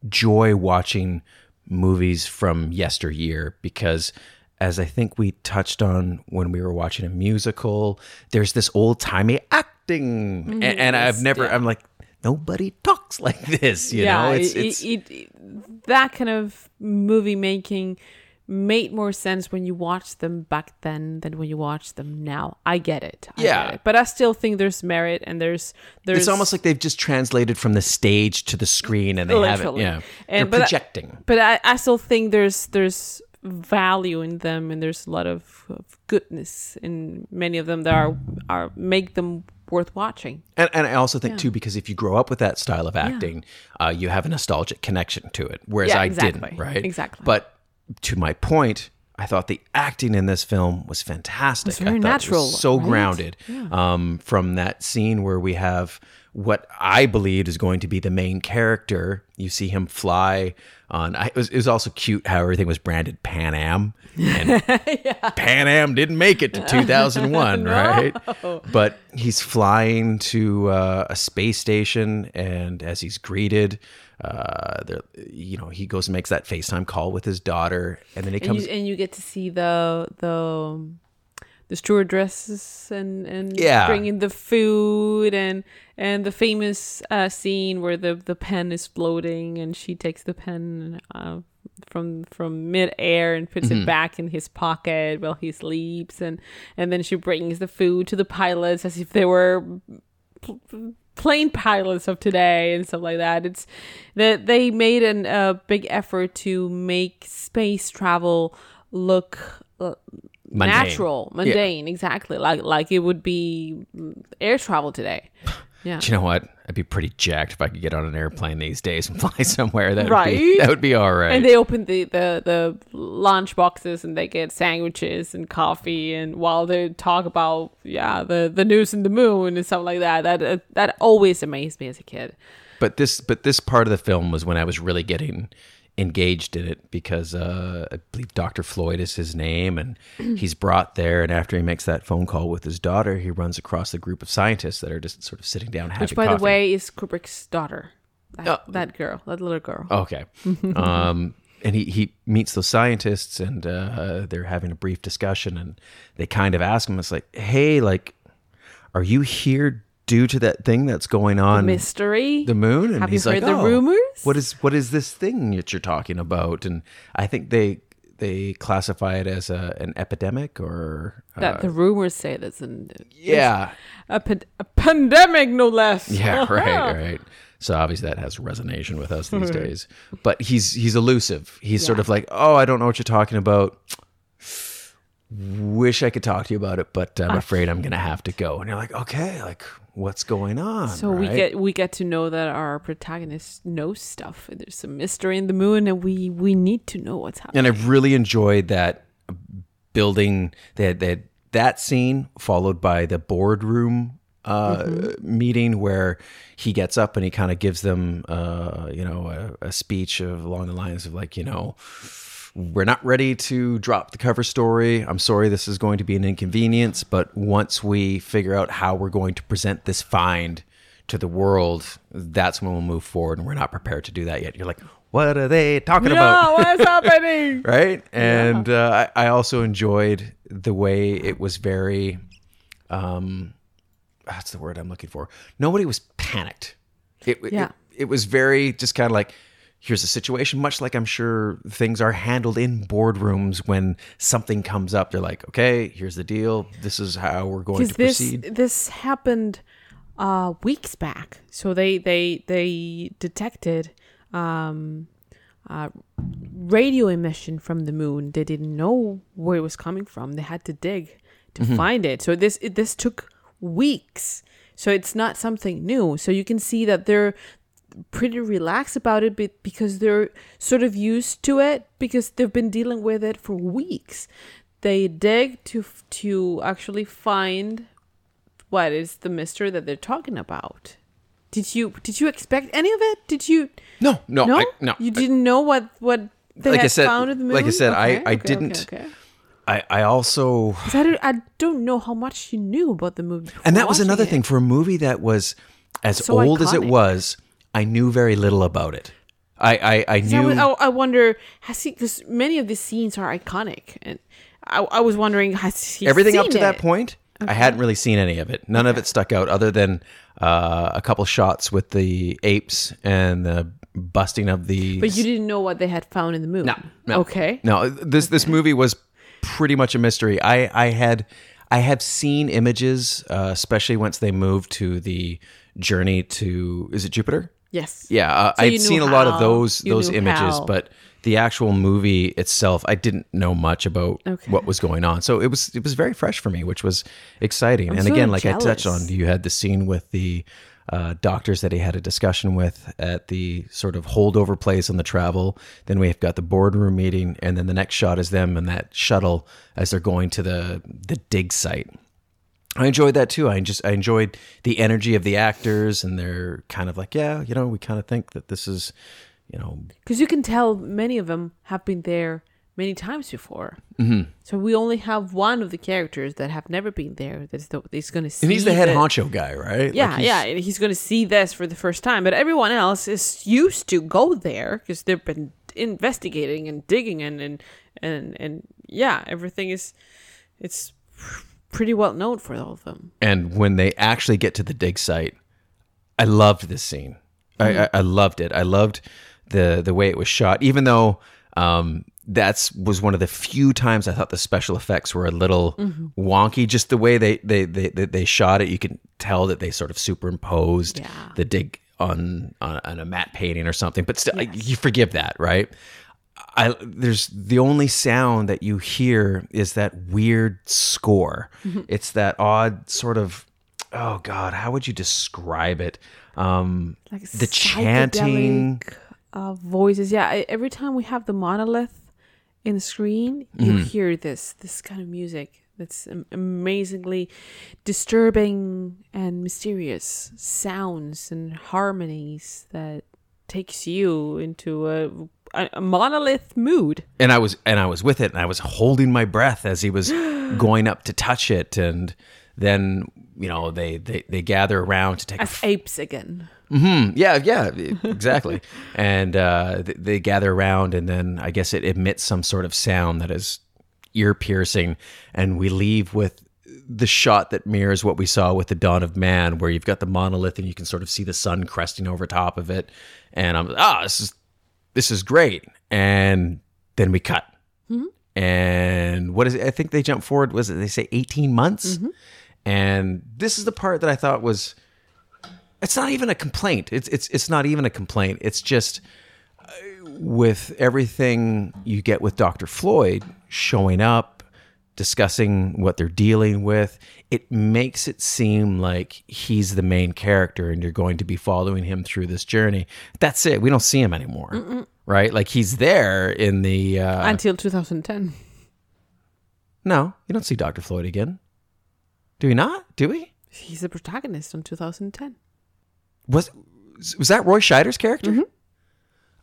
enjoy watching movies from yesteryear because. As I think we touched on when we were watching a musical, there's this old timey acting, A- and, I've never. yeah. I'm like, nobody talks like this, you yeah, know. It's, it, it's it, it- that kind of movie making made more sense when you watched them back then than when you watch them now. I get it. I Yeah. get it. but I still think there's merit and there's there's it's almost like they've just translated from the stage to the screen, and they have it. Yeah, And- they're but I- projecting. but I, I still think there's there's value in them and there's a lot of, of goodness in many of them that are are make them worth watching. And, and I also think too, because if you grow up with that style of acting, uh, you have a nostalgic connection to it, whereas Yeah, I didn't, right? Exactly. But to my point, I thought the acting in this film was fantastic. It's very I thought it was natural, so right? grounded. Um, from that scene where we have what I believed is going to be the main character. You see him fly on. I, it, was, it was also cute how everything was branded Pan Am, and Pan Am didn't make it to 2001, right? But he's flying to uh, a space station, and as he's greeted, uh, there, you know, he goes and makes that FaceTime call with his daughter, and then he And comes. you, and you get to see the the the stewardesses and and Yeah. bringing the food and and the famous uh, scene where the the pen is floating and she takes the pen uh, from from midair and puts Mm-hmm. it back in his pocket while he sleeps and and then she brings the food to the pilots as if they were pl- plane pilots of today and stuff like that. It's that they made an, a big effort to make space travel look uh, Mundane. natural, mundane, exactly like like it would be air travel today. Yeah. Do you know what? I'd be pretty jacked if I could get on an airplane these days and fly somewhere. That would Right? be that would be all right. And they open the, the, the lunch boxes and they get sandwiches and coffee and while they talk about yeah the, the news and the moon and stuff like that that uh, that always amazed me as a kid. but this but this part of the film was when I was really getting engaged in it because uh, I believe Dr. Floyd is his name, and he's brought there. And after he makes that phone call with his daughter, he runs across a group of scientists that are just sort of sitting down having Which, by coffee. the way, is Kubrick's daughter. That, Oh. that girl, that little girl. Okay. um, and he, he meets those scientists and uh, they're having a brief discussion and they kind of ask him, it's like, hey, like, are you here due to that thing that's going on the Mystery. the moon? And Have he's you like, the "Oh, rumors? What is what is this thing that you're talking about? And I think they they classify it as a, an epidemic or uh, that the rumors say that's an yeah a, a pandemic, no less. Yeah, right, right. So obviously that has resonance with us these days. But he's he's elusive. He's sort of like, oh, I don't know what you're talking about. Wish I could talk to you about it, but I'm afraid I'm gonna have to go. And you're like, okay, like what's going on? So we get we get to know that our protagonist knows stuff. There's some mystery in the moon, and we we need to know what's happening. and I really enjoyed that building that that that scene followed by the boardroom uh, meeting where he gets up and he kind of gives them uh, you know a, a speech of along the lines of like you know we're not ready to drop the cover story. I'm sorry this is going to be an inconvenience, but once we figure out how we're going to present this find to the world, that's when we'll move forward and we're not prepared to do that yet. You're like, what are they talking about? What's happening? right? And uh, I, I also enjoyed the way it was very, um, that's the word I'm looking for. Nobody was panicked. It, Yeah. it, it was very just kind of like, here's a situation, much like I'm sure things are handled in boardrooms when something comes up. They're like, okay, here's the deal. This is how we're going to this proceed. this happened uh, weeks back. So they they they detected um, uh, radio emission from the moon. They didn't know where it was coming from. They had to dig to Mm-hmm. find it. So this it, this took weeks. So it's not something new. So you can see that they're pretty relaxed about it be- because they're sort of used to it because they've been dealing with it for weeks. They dig to to actually find what is the mystery that they're talking about. Did you did you expect any of it? Did you No, no, no I, no. You didn't know what what they Like I had said- found in the moon. like I said, I- Okay, I okay, didn't- Okay, okay. I, I also I don't, I don't know how much you knew about the movie. And that was another it. thing for a movie that was as So old as it was. I knew very little about it. I I, I knew I, I wonder has he because many of these scenes are iconic, and I, I was wondering has he everything up to that it? point. I hadn't really seen any of it. None of it stuck out, other than uh, a couple shots with the apes and the busting of the. But you didn't know what they had found in the moon. No, no. Okay. No, this this movie was pretty much a mystery. I I had I have seen images, uh, especially once they moved to the journey to is it Jupiter? Yes. Yeah, uh, So I'd knew seen a lot of those those images, how. but the actual movie itself, I didn't know much about Okay. what was going on. So it was it was very fresh for me, which was exciting. I'm and sort again, of like I touched on, you had the scene with the uh, doctors that he had a discussion with at the sort of holdover place on the travel. Then we've got the boardroom meeting, and then the next shot is them and that shuttle as they're going to the the dig site. I enjoyed that too. I just I enjoyed the energy of the actors, and they're kind of like, yeah, you know, we kind of think that this is, you know, Because you can tell many of them have been there many times before. Mm-hmm. So we only have one of the characters that have never been there. That's the, he's going to see. and he's the head honcho guy, right? Yeah, Like, he's- yeah. He's going to see this for the first time, but everyone else is used to go there because they've been investigating and digging and and and and yeah, everything is it's pretty well known for all of them. And when they actually get to the dig site, I loved this scene. I, I, I loved it. I loved the the way it was shot, even though um, that's was one of the few times I thought the special effects were a little wonky. Just the way they they, they they they shot it, you can tell that they sort of superimposed Yeah. the dig on, on on a matte painting or something. But still, you forgive that, right? I there's the only sound that you hear is that weird score. It's that odd sort of oh god, how would you describe it? Um Like the chanting uh, voices. Yeah, I- every time we have the monolith in the screen, you Mm-hmm. hear this this kind of music that's amazingly disturbing and mysterious sounds and harmonies that takes you into a a, monolith mood. and I was and I was with it, and I was holding my breath as he was going up to touch it, and then you know they they, they gather around to take a As apes again. Mm-hmm. Yeah, yeah, exactly. and uh, th- they gather around, and then I guess it emits some sort of sound that is ear piercing, and we leave with the shot that mirrors what we saw with the dawn of man, where you've got the monolith and you can sort of see the sun cresting over top of it. And I'm ah, this is this is great. And then we cut. And what is it? I think they jump forward. Was it they say eighteen months? And this is the part that I thought was it's not even a complaint. It's it's it's not even a complaint. It's just uh, with everything you get with Dr. Floyd showing up, discussing what they're dealing with, it makes it seem like he's the main character and you're going to be following him through this journey. That's it. We don't see him anymore. Right? Like he's there in the uh Until 2010. No, you don't see Dr. Floyd again. Do we not? Do we? He's the protagonist on 2010. Was was that Roy Scheider's character?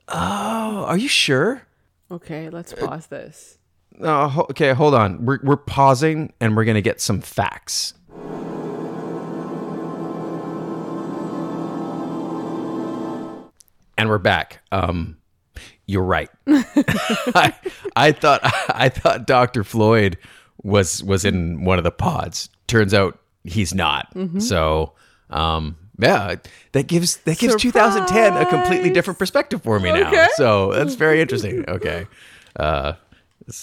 Oh, are you sure? Okay, let's pause this. Uh, ho- okay, hold on. We're we're pausing and we're gonna get some facts. And we're back. Um, you're right. I, I thought I thought Dr. Floyd was was in one of the pods. Turns out he's not. So, um, yeah, that gives that gives 2010 a completely different perspective for me now. So that's very interesting. Okay. Uh,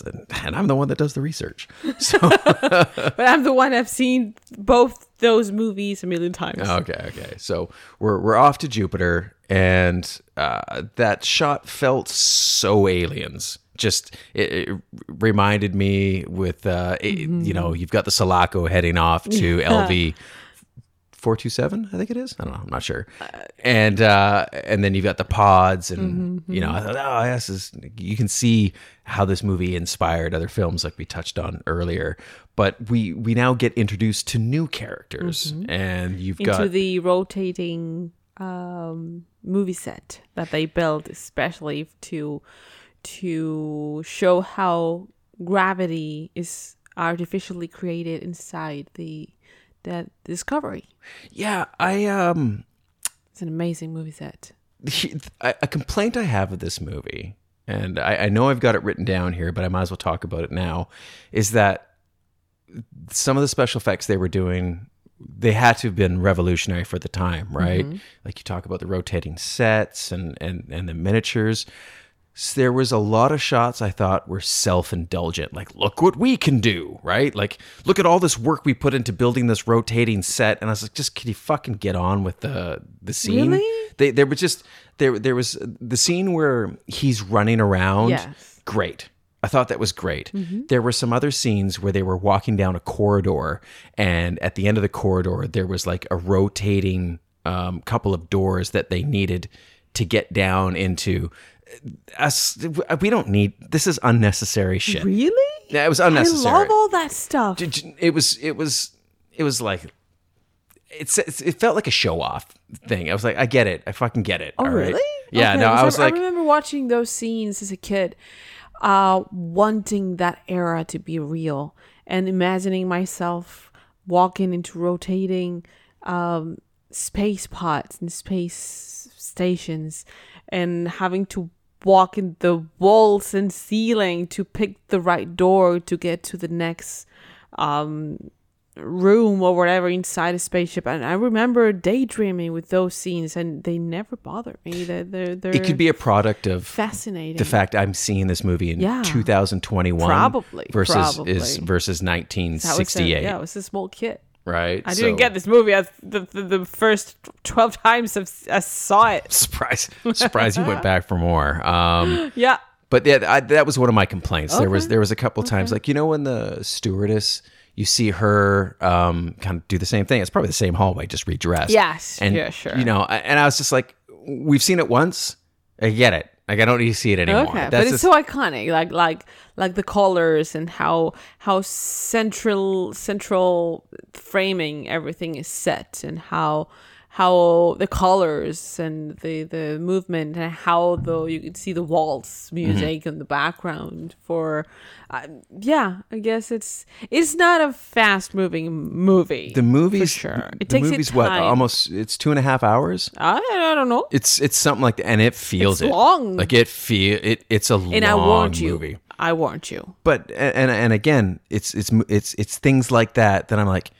and I'm the one that does the research. So But I'm the one I've seen both those movies a million times. okay, okay. So we're we're off to Jupiter, and uh, that shot felt so aliens. Just it, it reminded me with uh, it- you know you've got the Sulaco heading off to LV. 427 i think it is. I don't know i'm not sure. And uh and then you've got the pods and you know i thought oh this is you can see how this movie inspired other films like we touched on earlier. But we we now get introduced to new characters and you've Into got the rotating um, movie set that they built, especially to to show how gravity is artificially created inside the that discovery. yeah i um It's an amazing movie set. a complaint I have of this movie, and I, I know I've got it written down here, but I might as well talk about it now, is that some of the special effects they were doing, they had to have been revolutionary for the time, right? Like you talk about the rotating sets and and and the miniatures. So there was a lot of shots I thought were self-indulgent, like look what we can do, right? Like look at all this work we put into building this rotating set, and I was like, just can you fucking get on with the the scene? Really? They there was just there there was the scene where he's running around. Yes. Great. I thought that was great. There were some other scenes where they were walking down a corridor, and at the end of the corridor, there was like a rotating um, couple of doors that they needed to get down into. Us, we don't need this. Is unnecessary shit. Really? Yeah, it was unnecessary I love all that stuff. It was. It was. It was like. It's, it's it felt like a show off thing. I was like, I get it. I fucking get it. Oh, all right? really? Yeah. Okay, no, I was like, I remember watching those scenes as a kid, uh, wanting that era to be real and imagining myself walking into rotating um, space pods and space stations and having to walk in the walls and ceiling to pick the right door to get to the next um room or whatever inside a spaceship. And i remember daydreaming with those scenes and they never bothered me. They're, they're, they're it could be a product of fascinating. the fact I'm seeing this movie in Yeah. 2021 Probably, versus probably. is versus That was a- 1968, yeah i was a small kid right? i didn't So- get this movie as the, the, the first 12 times i saw it Surprise! Surprise! you went back for more. Um, yeah but yeah, I, that was one of my complaints. There was there was a couple times, like you know, when the stewardess, you see her um, kind of do the same thing. It's probably the same hallway, just redressed. Yes, and yeah, sure. You know, and I was just like, we've seen it once. I get it. Like I don't need to see it anymore. Okay, That's but it's just- so iconic, like like like the colors and how how central central framing everything is set, and how how the colors and the the movement and how though you could see the waltz music in the background for uh, yeah i guess it's it's not a fast moving movie The movie's sure it the takes what almost it's two and a half hours. I, I don't know It's it's something like that, and it feels It's it long. Like it feel it. It's a and long i warned you movie. i warned you But and and again, it's it's it's it's things like that that I'm like,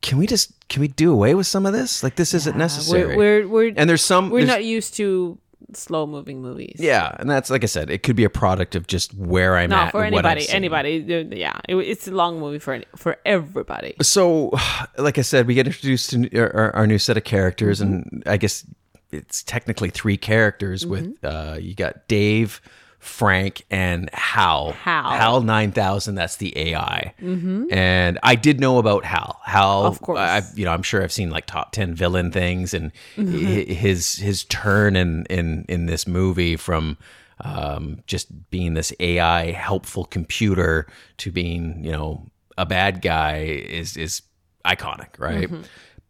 can we just can we do away with some of this? Like this isn't necessary. we're, we're, we're and there's some we're there's- not used to slow moving movies Yeah, and that's like I said, it could be a product of just where I'm not at. for and what I've anybody anybody yeah it, it's a long movie for for everybody So, like I said, we get introduced to our, our- our new set of characters, and I guess it's technically three characters. With uh, you got Dave, Frank, and Hal. Hal. Hal nine thousand. That's the AI. Mm-hmm. And I did know about Hal. Hal, Of course. I, you know, I'm sure I've seen like top ten villain things, and Mm-hmm. his his turn in in in this movie from. Um, just being this AI helpful computer to being, you know, a bad guy is is iconic, right?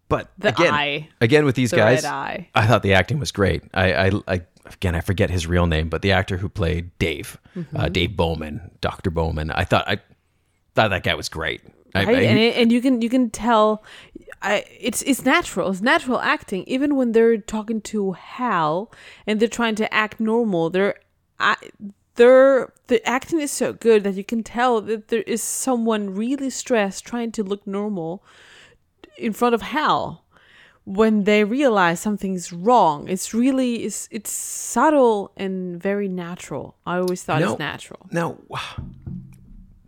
But. The again, eye. again with these The guys, eye. I thought the acting was great. I, I, I again, I forget his real name, but the actor who played Dave, Mm-hmm. uh, Dave Bowman, Doctor Bowman, I thought I thought that guy was great. I, right? I- and, it, and you can you can tell I, it's it's natural it's natural acting even when they're talking to hal and they're trying to act normal they're I, they're the acting is so good that you can tell that there is someone really stressed trying to look normal in front of hal when they realize something's wrong. It's really it's it's subtle and very natural. I always thought No. it's natural. Now,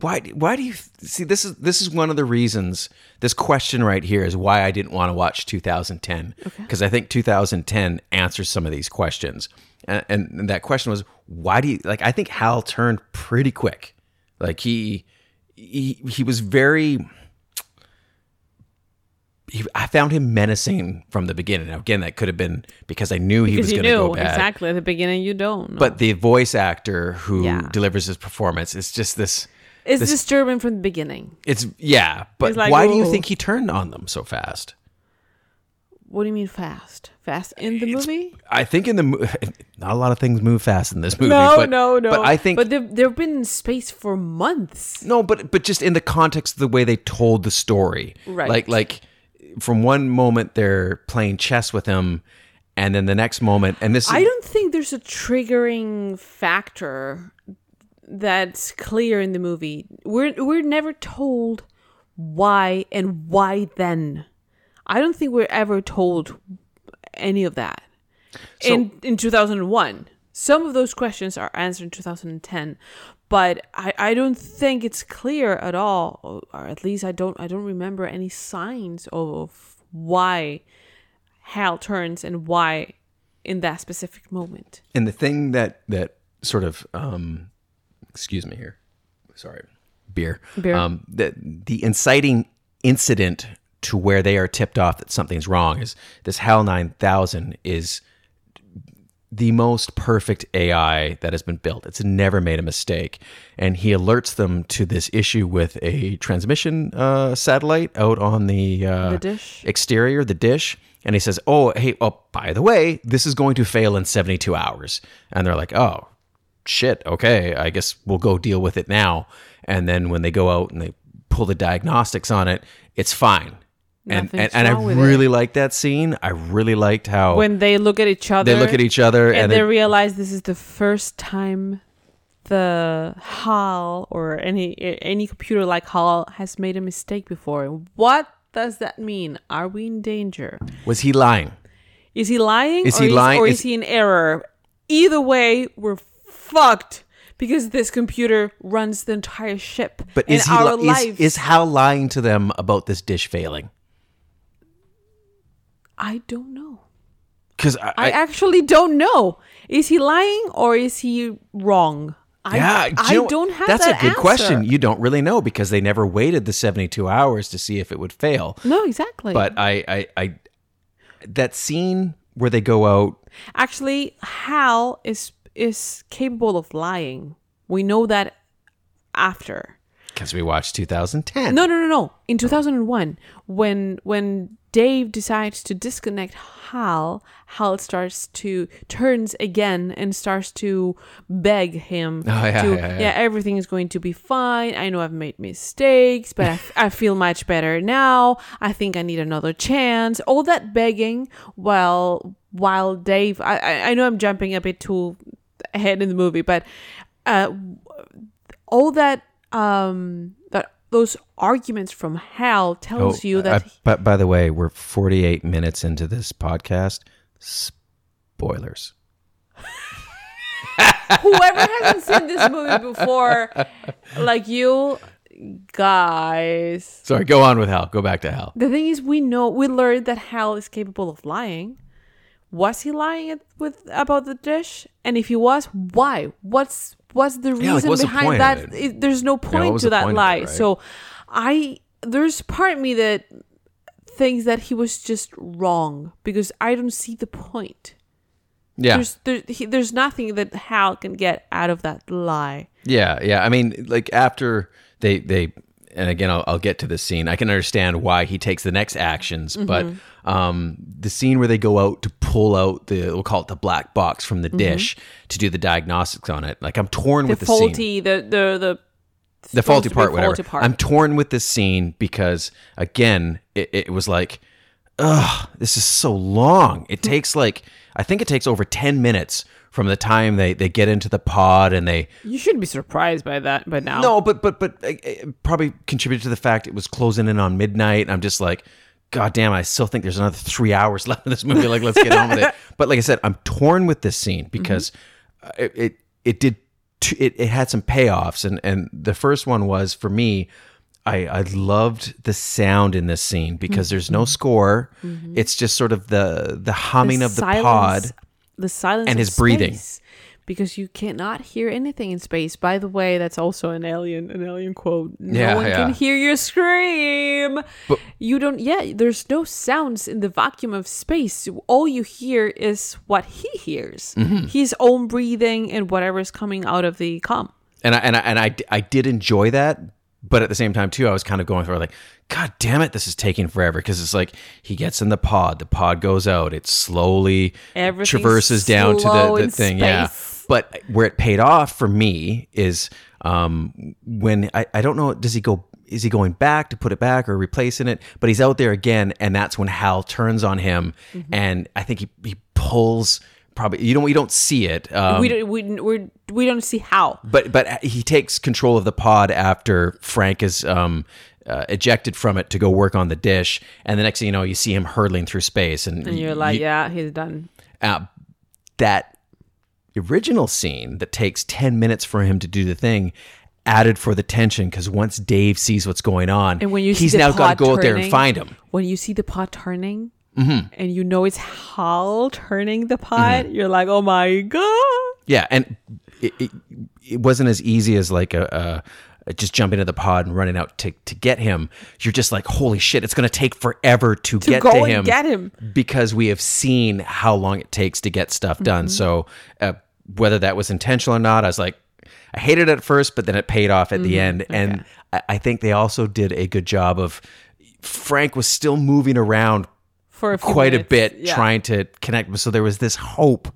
why why do you see this is this is one of the reasons this question right here is why I didn't want to watch 2010 because I think 2010 answers some of these questions. And, and, and that question was why do you like I think Hal turned pretty quick. Like he he he was very he, I found him menacing from the beginning. Now, again, that could have been because I knew he was going to go bad. exactly at the beginning you don't know. But the voice actor who Yeah. delivers his performance is just this. it's this- disturbing from the beginning It's yeah, but It's like, why do you think he turned on them so fast? What do you mean fast? Fast in the movie? I think in the mo- not a lot of things move fast in this movie. No, but, no, no. But I think But they've, they've been in space for months. no, but but just in the context of the way they told the story, Right. Like like from one moment they're playing chess with him, and then the next moment, and this I don't think there's a triggering factor that's clear in the movie. We're we're never told why and why then. I don't think we're ever told any of that. in in 2001. Some of those questions are answered in 2010, but I, I don't think it's clear at all, or, at least I don't I don't remember any signs of why Hal turns and why in that specific moment. and the thing that that sort of um excuse me here sorry beer Beer. um the the inciting incident to where they are tipped off that something's wrong is this hal 9000 is the most perfect AI that has been built. It's never made a mistake. And he alerts them to this issue with a transmission uh, satellite out on the, uh, The dish. exterior, the dish. And he says, Oh, hey, oh, by the way, this is going to fail in 72 hours. And they're like, Oh, shit. Okay. I guess we'll go deal with it now. And then when they go out and they pull the diagnostics on it, it's fine. And, and, Nothing's and I with it. really liked that scene. I really liked how When they look at each other, they look at each other and, and, they they, realize this is the first time the HAL or any any computer like HAL has made a mistake before. What does that mean? Are we in danger? was he lying? Is he lying? Is or he lying? Or Is- is he in error? Either way, we're fucked because this computer runs the entire ship. But and is he our li- lives. is, is Hal lying to them about this dish failing? I don't know. Because I, I, actually don't know. Is he lying or is he wrong? I, yeah, do I don't have That's that That's a good question. You don't really know because they never waited the seventy-two hours to see if it would fail. No, exactly. But I, I, I, that scene where they go out. actually, Hal is is capable of lying. We know that after. because we watched 2010. No, no, no, no. In 2001, when when Dave decides to disconnect Hal, Hal starts to turns again and starts to beg him Oh, yeah, to yeah, yeah. everything is going to be fine. I know I've made mistakes, but I, f- I feel much better now. I think I need another chance. All that begging while while Dave I I, know I'm jumping a bit too ahead in the movie, but uh all that um those arguments from Hal tells you that uh, but by the way, we're 48 minutes into this podcast. Spoilers. whoever hasn't seen this movie before, like you guys. Sorry, go on with Hal. Go back to Hal. The thing is, we know we learned that Hal is capable of lying. Was he lying with about the dish? And if he was, why? What's what's the Yeah, like, reason what's behind of that? it? There's no point was to that point of it, lie. right? So, I there's part of me that thinks that he was just wrong because I don't see the point. Yeah. There's there, he, there's nothing that Hal can get out of that lie. Yeah, yeah. I mean, like after they they and again, I'll, I'll get to this scene. I can understand why he takes the next actions, but um, the scene where they go out to pull out the we'll call it the black box from the dish to do the diagnostics on it. Like I'm torn The with the scene. faulty, the the the the faulty part, whatever. faulty part. I'm torn with this scene because again, it, it was like, ugh, this is so long. It takes like I think it takes over ten minutes from the time they they get into the pod and they You shouldn't be surprised by that by now. no, but but but uh, uh, probably contributed to the fact it was closing in on midnight. And I'm just like, God damn, I still think there's another three hours left in this movie. Like, let's get on with it. But like I said, I'm torn with this scene because uh, it, it it did t- it it had some payoffs, and and the first one was for me. I, I loved the sound in this scene because there's no score. It's just sort of the the humming of the pod. The silence and his breathing. because you cannot hear anything in space. By the way, that's also an alien an alien quote. No Yeah, one yeah. can hear your scream. But, you don't. Yeah, there's no sounds in the vacuum of space. All you hear is what he hears, Mm-hmm. his own breathing and whatever is coming out of the com. and I and I, and I I did enjoy that, but at the same time too, I was kind of going through like, God damn it, this is taking forever because it's like he gets in the pod, the pod goes out, it slowly traverses down to the, the in thing, yeah. But where it paid off for me is um when I I don't know, does he go? Is he going back to put it back or replacing it? But he's out there again, and that's when Hal turns on him, Mm-hmm. and I think he he pulls. Probably you don't we don't see it. Um, we don't. We we're, we don't see how. but but he takes control of the pod after Frank is um, uh, ejected from it to go work on the dish, and the next thing you know, you see him hurtling through space, and, And you're like, you- yeah, he's done. uh, that original scene that takes ten minutes for him to do the thing. Added for the tension because once Dave sees what's going on, And when you he's now got to go out there and find him. when you see the pot turning Mm-hmm. and you know it's Hal turning the pot, you're like, oh my god. Yeah, and it, it, it wasn't as easy as like a, a just jumping into the pod and running out to, to get him. You're just like, holy shit, it's going to take forever to, To get go to and him. get him. because we have seen how long it takes to get stuff done. Mm-hmm. So uh, whether that was intentional or not, I was like, I hated it at first, but then it paid off at Mm-hmm. the end. And I, I think they also did a good job of. Frank was still moving around For a quite a bit Yeah. trying to connect. So there was this hope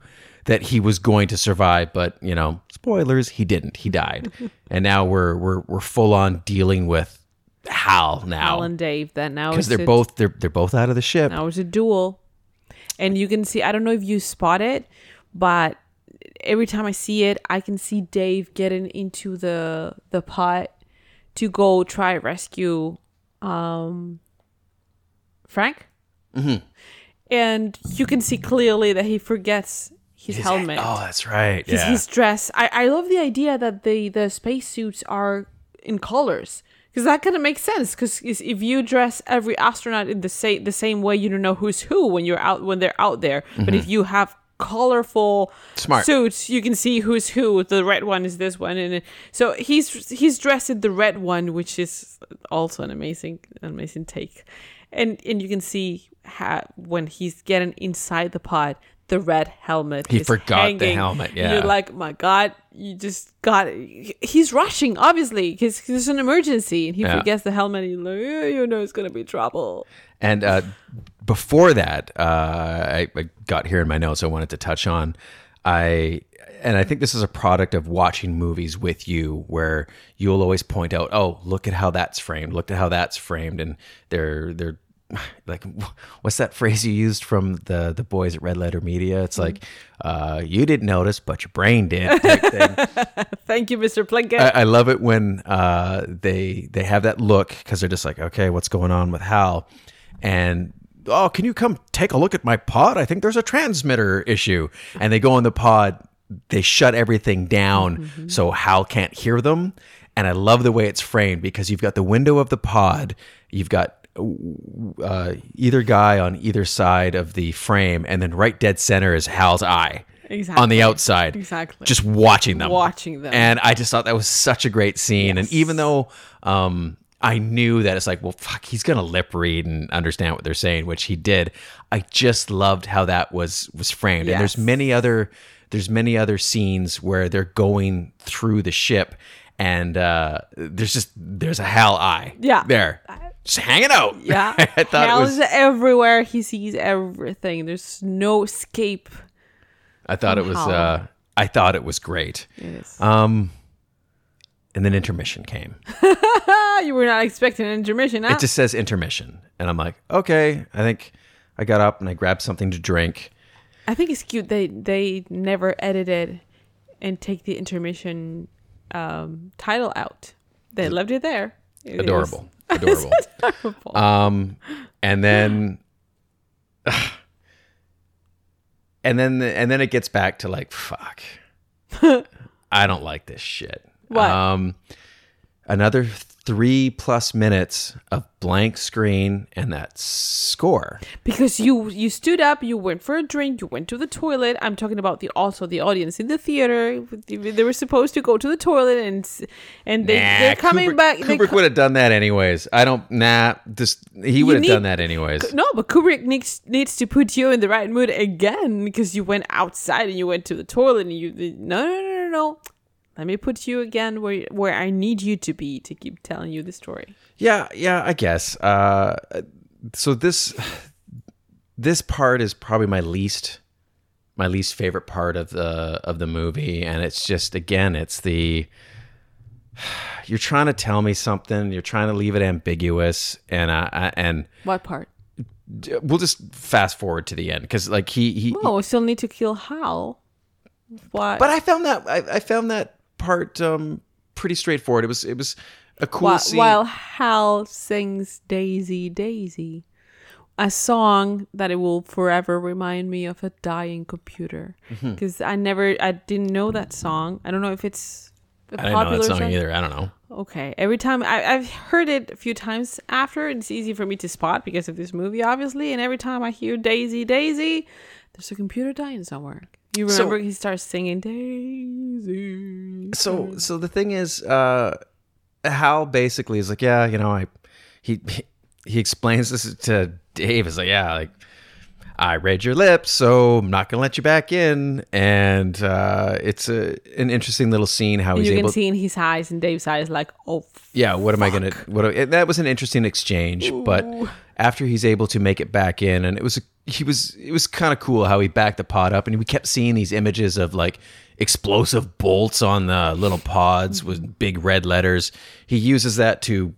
that he was going to survive, but you know, spoilers, he didn't. He died, and now we're we're we're full on dealing with Hal now Hal and Dave. That now because they're a- both they're they're both out of the ship. now it's a duel, and you can see. I don't know if you spot it, but every time I see it, I can see Dave getting into the the pot to go try rescue um Frank. Mm-hmm. And you can see clearly that he forgets his, helmet. Oh, that's right. his, yeah. his dress. I, I love the idea that the the spacesuits are in colors because that kind of makes sense. Because if you dress every astronaut in the same the same way, you don't know who's who when you're out when they're out there. But if you have colorful Mm-hmm. Smart. suits, you can see who's who. The red one is this one, and so he's he's dressed in the red one, which is also an amazing amazing take. And and you can see how, when he's getting inside the pod, the red helmet. He forgot the helmet, yeah. You're like, my God, you just got. He's rushing, obviously, because there's an emergency, and he Yeah. forgets the helmet. And he's like, yeah, you know, it's gonna be trouble. And uh, before that, uh, I, I got here in my notes I wanted to touch on. I and I think this is a product of watching movies with you, where you'll always point out, "Oh, look at how that's framed. Look at how that's framed," and they're they're like, what's that phrase you used from the the boys at Red Letter Media? It's like, uh, "You didn't notice, but your brain did." Thank you, Mr. Plinkett. I, I love it when uh, they they have that look because they're just like, okay, what's going on with Hal? And oh, can you come take a look at my pod? I think there's a transmitter issue. And they go in the pod, they shut everything down so Hal can't hear them. And I love the way it's framed because you've got the window of the pod, you've got uh, either guy on either side of the frame, and then right dead center is Hal's eye. On the outside, Exactly. just watching them, Watching them. and I just thought that was such a great scene. And even though um, I knew that it's like, well, fuck, he's gonna lip read and understand what they're saying, which he did. I just loved how that was was framed. And there's many other there's many other scenes where they're going through the ship, and uh, there's just there's a Hal eye, Yeah. there, just hanging out. yeah, I thought it Hal's was everywhere. He sees everything. There's no escape. I thought it was uh, I thought it was great. Is. Um, and then intermission came. you were not expecting an intermission, huh? It just says intermission, and I'm like, okay. I think I got up and I grabbed something to drink. I think it's cute they they never edited and take the intermission um, title out. They left it there. It Adorable, adorable. adorable. Um, and then, and then, and then it gets back to like, fuck. I don't like this shit. What? Um, another three plus minutes of blank screen and that score. because you you stood up, you went for a drink, you went to the toilet. I'm talking about the also the audience in the theater. They were supposed to go to the toilet and and they Nah, they're coming Kubrick, back. Kubrick co- would have done that anyways. I don't. Nah, this he would have done that anyways. No, but Kubrick needs needs to put you in the right mood again because you went outside and you went to the toilet and you no no no no no. Let me put you again where where I need you to be to keep telling you the story. Yeah, yeah, I guess. Uh, so this this part is probably my least my least favorite part of the of the movie, and it's just again, it's the you're trying to tell me something, you're trying to leave it ambiguous, and I, I and What part? we'll just fast forward to the end because like he he. Oh, we still need to kill Hal. What? but I found that I, I found that part um pretty straightforward. It was it was a cool while, scene. while Hal sings Daisy Daisy, a song that it will forever remind me of a dying computer. Mm-hmm. Because I never, I didn't know that song. I don't know if it's a I didn't know popular that song either. I don't know. Okay. Every time I, I've heard it a few times after, it's easy for me to spot because of this movie, obviously. And every time I hear Daisy Daisy, there's a computer dying somewhere. You So- remember he starts singing Daisy. so so the thing is uh hal basically is like yeah you know i he he, explains this to dave is like yeah like i read your lips so i'm not gonna let you back in. And uh it's a an interesting little scene how he's you can able see in his eyes and Dave's eyes like, oh, yeah what am i gonna what that was an interesting exchange but after he's able to make it back in and it was he was it was kind of cool how he backed the pod up and we kept seeing these images of like explosive bolts on the little pods with big red letters he uses that to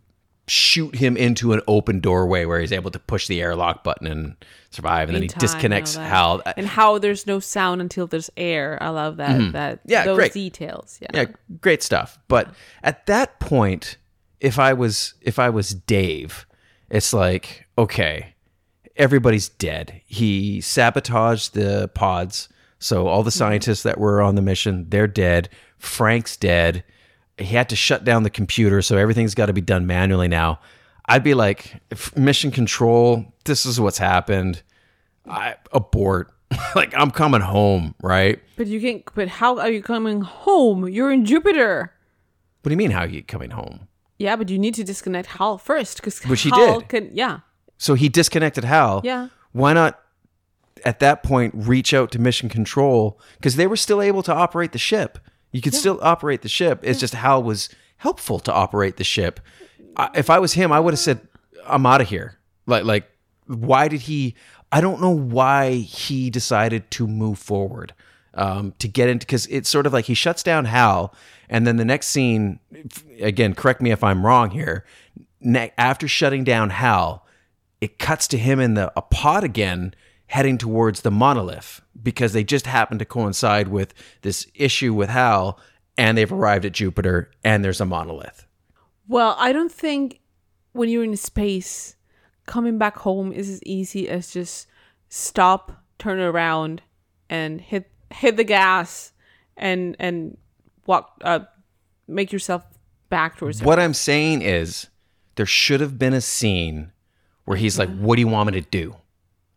shoot him into an open doorway where he's able to push the airlock button and survive and then he time, disconnects that. hal and how there's no sound until there's air. I love that. That Mm-hmm. Yeah, those great. details. Yeah. yeah great stuff but at that point if i was if i was dave it's like okay everybody's dead he sabotaged the pods so all the mm-hmm. scientists that were on the mission they're dead frank's dead he had to shut down the computer so everything's got to be done manually now i'd be like if mission control this is what's happened i abort like i'm coming home right But you can't. But how are you coming home? You're in Jupiter. what do you mean how are you coming home Yeah, but you need to disconnect Hal first because Which he Hal did. can. Yeah. So he disconnected Hal. Yeah. Why not at that point reach out to Mission Control because they were still able to operate the ship You could still operate the ship. It's just Hal was helpful to operate the ship. I, if I was him, I would have said, "I'm out of here." Like, like, why did he? I don't know why he decided to move forward um, to get into because it's sort of like he shuts down Hal, and then the next scene, again, correct me if I'm wrong here. Ne- after shutting down Hal, it cuts to him in the a pod again, heading towards the monolith because they just happen to coincide with this issue with Hal, and they've arrived at Jupiter, and there's a monolith. Well, I don't think when you're in space, coming back home is as easy as just stop, turn around, and hit hit the gas, and and walk uh make yourself back towards What I'm saying is, there should have been a scene where he's like, "What do you want me to do?"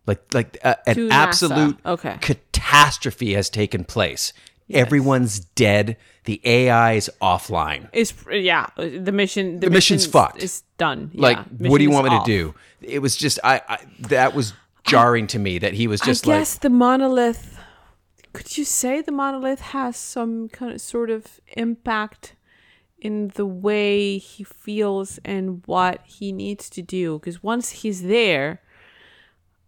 Like, like uh, an NASA. absolute Okay. catastrophe has taken place. Everyone's dead. The AI is offline. It's yeah, the mission. The, The mission's fucked. It's done. Like, yeah. what do you want me to do? It was just, I, I that was jarring to me that he was just I like, guess the monolith. Could you say the monolith has some kind of sort of impact in the way he feels and what he needs to do? Because once he's there,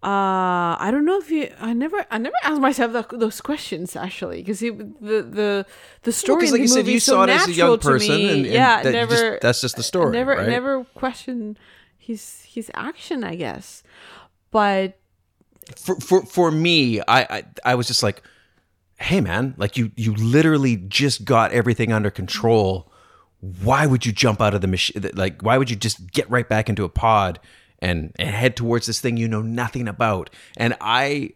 uh, I don't know if you. I never. I never asked myself that, those questions actually, because the the the story in like the you said, movie you so saw it as a young person me. and- and yeah, that you just- never. that's just the story, Never, right? never question his his action. I guess, but for for for me, I, I I was just like, hey man, like you you literally just got everything under control. Why would you jump out of the machine? Like, why would you just get right back into a pod and, and head towards this thing you know nothing about? And I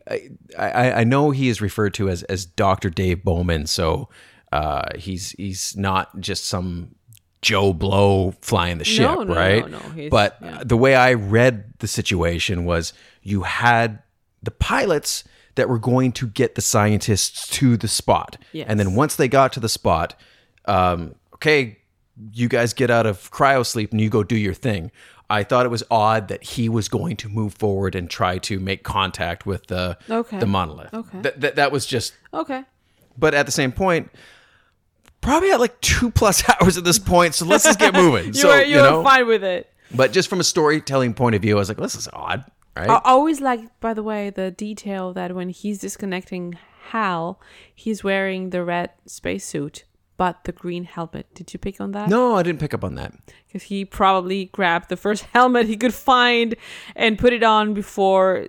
I I, know he is referred to as as Doctor Dave Bowman, so uh, he's he's not just some Joe Blow flying the ship, No, no, right? no, but yeah. the way I read the situation was you had the pilots that were going to get the scientists to the spot. Yes. And then once they got to the spot, um, okay, you guys get out of cryo sleep and you go do your thing. I thought it was odd that he was going to move forward and try to make contact with the Okay. the monolith. Okay. That, that that was just okay. but at the same point, probably at like two plus hours at this point. So let's just get moving. You so were you you were know, fine with it. but just from a storytelling point of view, I was like, this is odd, right? I always like, by the way, the detail that when he's disconnecting Hal, he's wearing the red spacesuit, but the green helmet. Did you pick on that? no, I didn't pick up on that. Because he probably grabbed the first helmet he could find and put it on before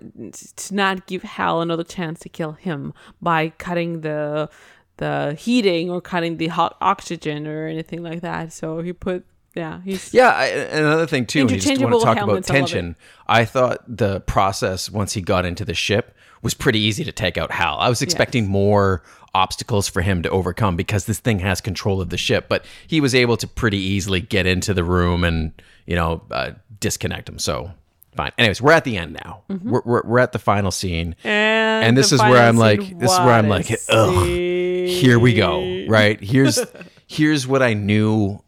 to not give Hal another chance to kill him by cutting the the heating or cutting the hot oxygen or anything like that. So he put yeah he's Yeah, I, another thing too, you just want to talk about helmets, I tension. I thought the process once he got into the ship was pretty easy to take out Hal. I was expecting more obstacles for him to overcome because this thing has control of the ship, but he was able to pretty easily get into the room and you know uh, disconnect him. So fine. Anyways, we're at the end now. We're, we're we're at the final scene. Mm-hmm. and, and this the is where I'm like, this is where I'm like, ugh, here we go. Right here's here's what I knew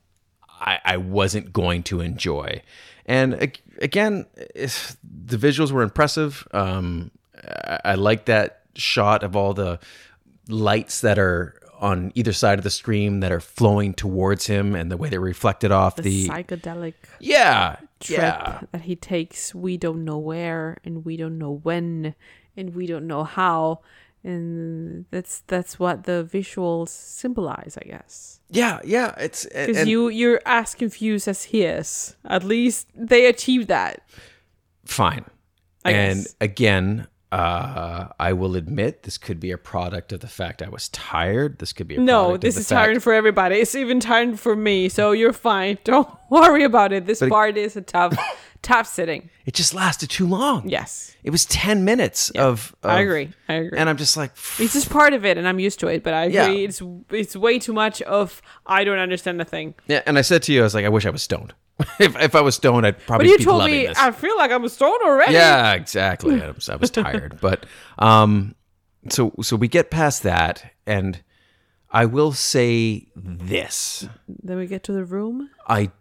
I, I wasn't going to enjoy, and again, the visuals were impressive. Um, I, I like that shot of all the lights that are on either side of the stream that are flowing towards him, and the way they're reflected off the, the, psychedelic yeah trip yeah that he takes we don't know where and we don't know when and we don't know how and that's that's what the visuals symbolize i guess yeah yeah. It's because you you're as confused as he is at least they achieved that fine. I and guess. again, uh, I will admit this could be a product of the fact I was tired. This could be a no product this of the is fact- tiring for everybody. It's even tiring for me so you're fine. Don't worry about it. This But part is a tough tough sitting It just lasted too long. yes It was ten minutes of, I agree. I agree. And I'm just like, it's just part of it and i'm used to it but i agree Yeah. it's it's way too much of i don't understand the thing yeah. And I said to you, I was like, I wish I was stoned. if if I was stoned, I'd probably But you told me this. I feel like I'm stoned already. yeah, exactly. I was, I was tired, but um, so so we get past that, and I will say this. Then we get to the room. I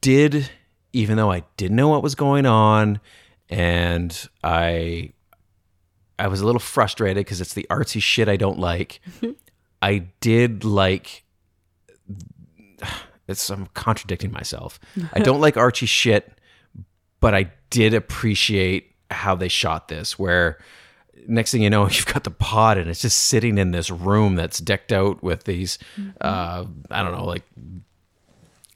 did, even though I didn't know what was going on, and I, I was a little frustrated because it's the artsy shit I don't like. I did like it's I'm contradicting myself. I don't like Archie shit, but I did appreciate how they shot this. Where next thing you know, you've got the pod and it's just sitting in this room that's decked out with these, uh, I don't know, like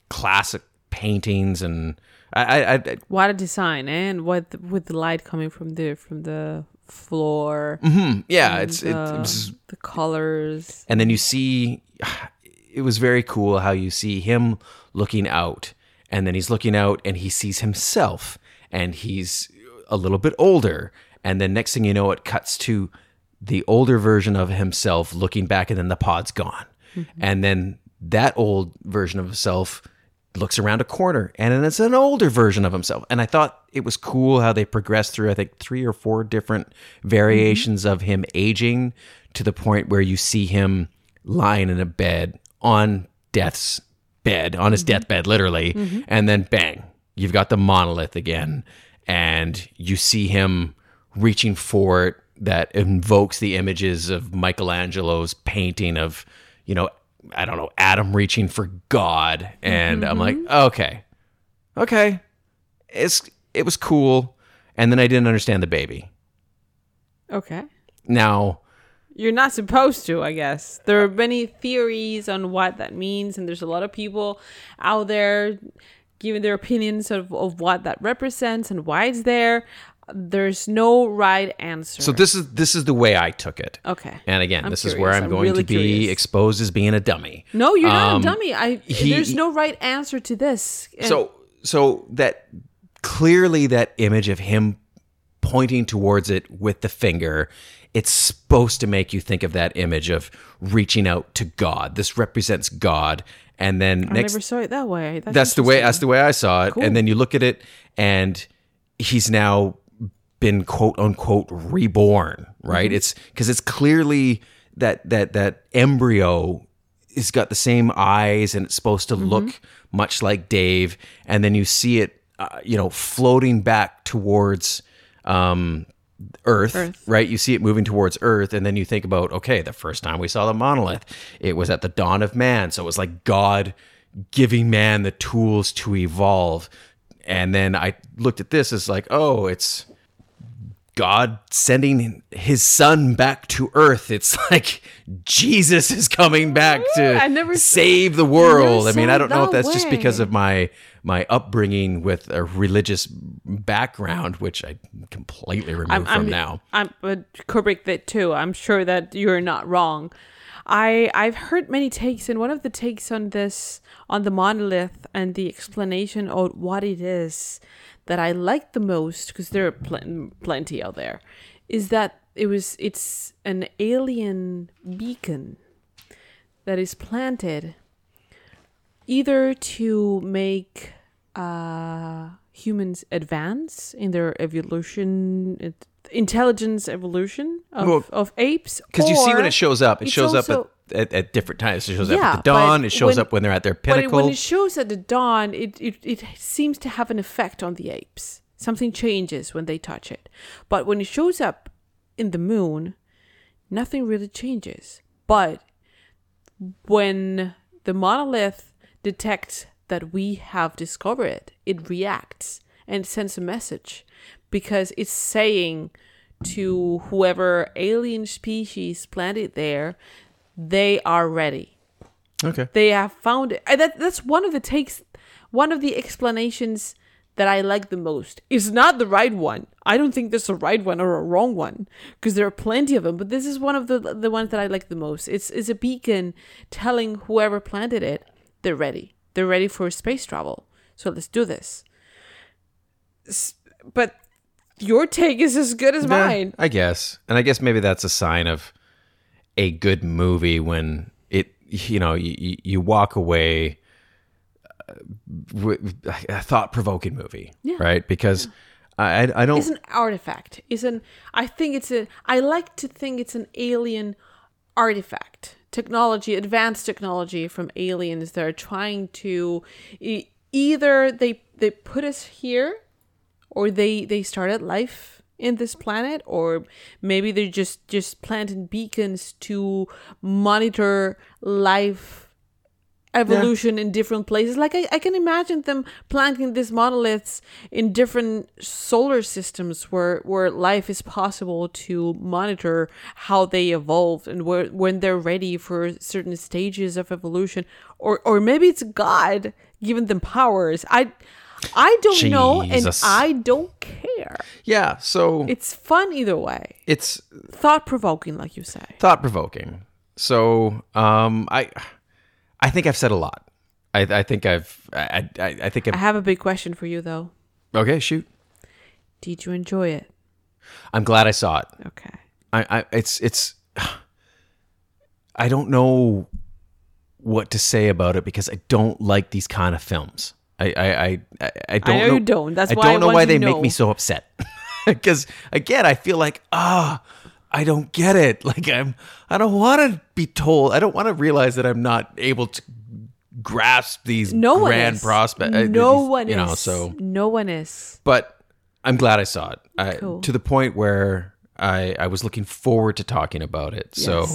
classic paintings and I, I, I What a design, and what with the light coming from the from the floor. Mm-hmm. yeah, and it's it, the, it was the colors. and then you see it was very cool how you see him looking out and then he's looking out and he sees himself and he's a little bit older and then next thing you know it cuts to the older version of himself looking back and then the pod's gone mm-hmm. and then that old version of himself looks around a corner and it's an older version of himself. And i thought it was cool how they progressed through i think three or four different variations of him aging to the point where you see him lying in a bed on death's bed on his mm-hmm. deathbed literally mm-hmm. and then bang you've got the monolith again. And you see him reaching for it that invokes the images of michelangelo's painting of you know i don't know adam reaching for god and i'm like mm-hmm. okay okay it's it was cool and then i didn't understand the baby Okay. now You're not supposed to, I guess. There are many theories on what that means, and there's a lot of people out there giving their opinions of, of what that represents and why it's there. There's no right answer. so this is this is the way i took it Okay. and again I'm this is where i'm I'm going really to be curious. exposed as being a dummy No, you're not Um, a dummy. I he- there's no right answer to this. And- so so that clearly that image of him pointing towards it with the finger it's supposed to make you think of that image of reaching out to god this represents god and then I next never saw it that way. That's, that's the way that's the way i saw it Cool. and then you look at it and he's now been quote unquote reborn right Mm-hmm. it's because it's clearly that that that embryo has got the same eyes and it's supposed Mm-hmm. to look much like dave and then you see it uh, you know floating back towards um Earth, Earth. right? You see it moving towards Earth, and then you think about, okay, the first time we saw the monolith, it was at the dawn of man. So it was like God giving man the tools to evolve. And then I looked at this as like, oh, it's God sending his son back to earth. It's like Jesus is coming back I to never save the world. I mean, I don't know if that that's just because of my my upbringing with a religious background, which I completely removed I'm, from I'm now. I'm but correct that too. I'm sure that you're not wrong. I I've heard many takes, and one of the takes on this on the monolith and the explanation of what it is that I like the most, because there are pl- plenty out there, is that it was it's an alien beacon that is planted either to make uh, humans advance in their evolution, it- intelligence evolution of, Well, of apes. Because you see when it shows up, it shows also- up at, at, different times. It shows up at the dawn. It shows when- up when they're at their pinnacle. But when it shows at the dawn, it, it, it seems to have an effect on the apes. Something changes when they touch it. But when it shows up in the moon, nothing really changes. But when the monolith detects that we have discovered it, it reacts and sends a message because it's saying to whoever alien species planted there, they are ready okay. they have found it. That that's one of the takes, one of the explanations that I like the most. It's not the right one. I don't think there's a right one or a wrong one because there are plenty of them. But this is one of the the ones that I like the most. It's it's a beacon telling whoever planted it they're ready. They're ready for space travel. So let's do this. But your take is as good as Yeah, mine. I guess. And I guess maybe that's a sign of a good movie when it, you know, you, you- walk away uh, with a thought provoking movie, Yeah. right? Because I, I don't. It's an artifact. It's an. I think it's a. I like to think it's an alien artifact, technology, advanced technology from aliens that are trying to either they they put us here, or they they started life in this planet, or maybe they're just just planting beacons to monitor life evolution in different places. Like I, I can imagine them planting these monoliths in different solar systems where where life is possible to monitor how they evolve and where when they're ready for certain stages of evolution. Or or maybe it's God giving them powers. I I don't know and I don't care. Yeah, so It's fun either way. it's Thought provoking, like you say. thought provoking. So um, I I think I've said a lot. I, I think I've I, I, I think I've, I've, have a big question for you though. okay. Shoot, Did you enjoy it? I'm glad I saw it. Okay. I, I it's it's I don't know what to say about it because I don't like these kind of films. I I I, I- I don't know you don't. That's I why I don't know why they make me so upset. Because again, I feel like ah, I don't get it. Like I'm I don't want to be told. I don't want to realize that I'm not able to grasp these No grand prospects. uh, No one you is. know. So no one is. but I'm glad I saw it I, Cool. to the point where I, I was looking forward to talking about it. Yes. So,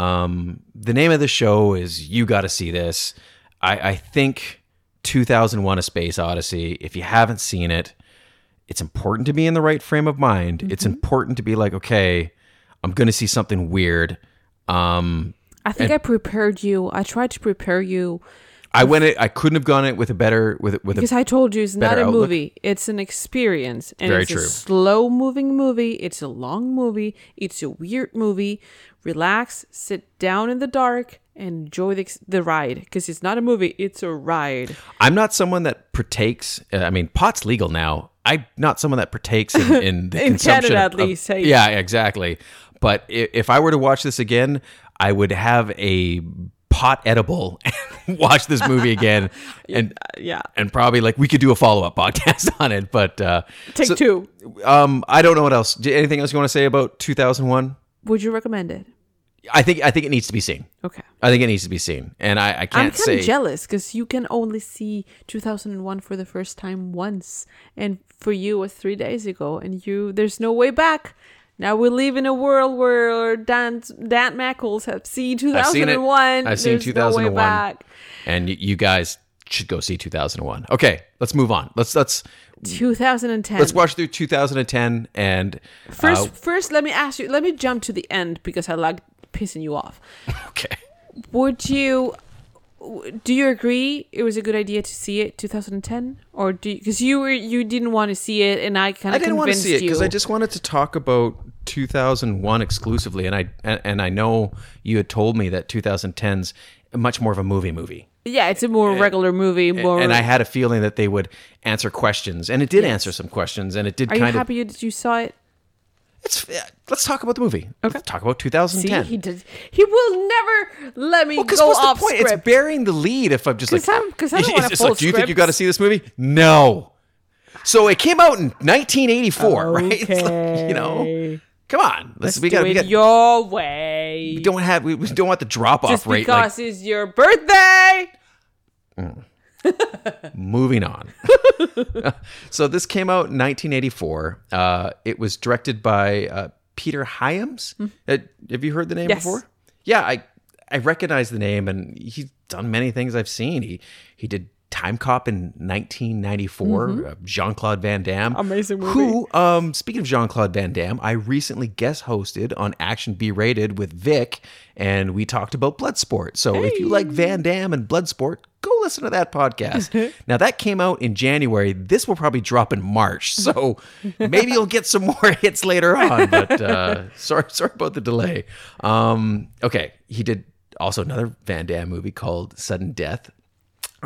um, the name of the show is You Got to See This. I, I think 2001 A Space Odyssey, if you haven't seen it, it's important to be in the right frame of mind. It's Mm-hmm. important to be like, okay, I'm going to see something weird. Um, I think I prepared you. I tried to prepare you I went it. I couldn't have gone it with a better with with because a I told you it's not a outlook. movie. It's an experience, and Very it's true. a slow moving movie. It's a long movie. It's a weird movie. Relax, sit down in the dark, enjoy the the ride because it's not a movie. It's a ride. I'm not someone that partakes. uh, I mean, pot's legal now. I'm not someone that partakes in, in the In consumption Canada, at of- least, hey. Yeah, exactly. But i- if I were to watch this again, I would have a pot edible and watch this movie again, and Yeah. and probably like we could do a follow up podcast on it. But uh, Take so- two. Um, I don't know what else. Anything else you want to say about 2001? Would you recommend it? I think I think it needs to be seen. Okay. I think it needs to be seen, and I, I I'm can't kind say of jealous because you can only see 2001 for the first time once, and for you it was three days ago, and you there's no way back. Now we live in a world where Dan Dan Mackles have seen 2001. I've seen it. 2001. I've seen There's no way 2001. back. and y- you guys should go see 2001. Okay, let's move on. Let's let's 2010. let's watch through 2010 and First, uh, first, let me ask you. Let me jump to the end because I like pissing you off. okay. Would you? Do you agree it was a good idea to see it 2010, or do because you were you didn't want to see it, and I kind I of didn't want to see it because I just wanted to talk about 2001 exclusively, and I and, and I know you had told me that 2010's much more of a movie movie. yeah, it's a more regular movie. More. and I had a feeling that they would answer questions, and it did answer some questions, and it did Are you kind of. happy you, that you saw it? It's, let's talk about the movie. Okay. Let's talk about See, 2010. he did. He will never let me Well, because go what's off the point? script. It's bearing the lead. If I'm just 'Cause like, I'm- 'cause I don't want It's just full like, do you think you got to see this movie? No. So it came out in 1984, right? It's like, you know, come on. Let's, Let's we do got we it got your way. we don't have we, we don't want the drop off Just rate. Like because it's your birthday. Mm. Moving on. so this came out in 1984. Uh, it was directed by uh, Peter Hyams. Uh, have you heard the name Mm-hmm. Yes. before? Yeah, I I recognize the name, and he's done many things I've seen. He he did Timecop in 1994. Uh, Jean Claude Van Damme, Mm-hmm. Amazing movie. Who, um, speaking of Jean Claude Van Damme, I recently guest hosted on Action B Rated with Vic, and we talked about Bloodsport. So if you like Van Damme and Bloodsport, go listen to that podcast. now that came out in January. This will probably drop in March, so maybe you'll get some more hits later on. But uh, sorry, sorry about the delay. Um, okay, he did also another Van Damme movie called Sudden Death.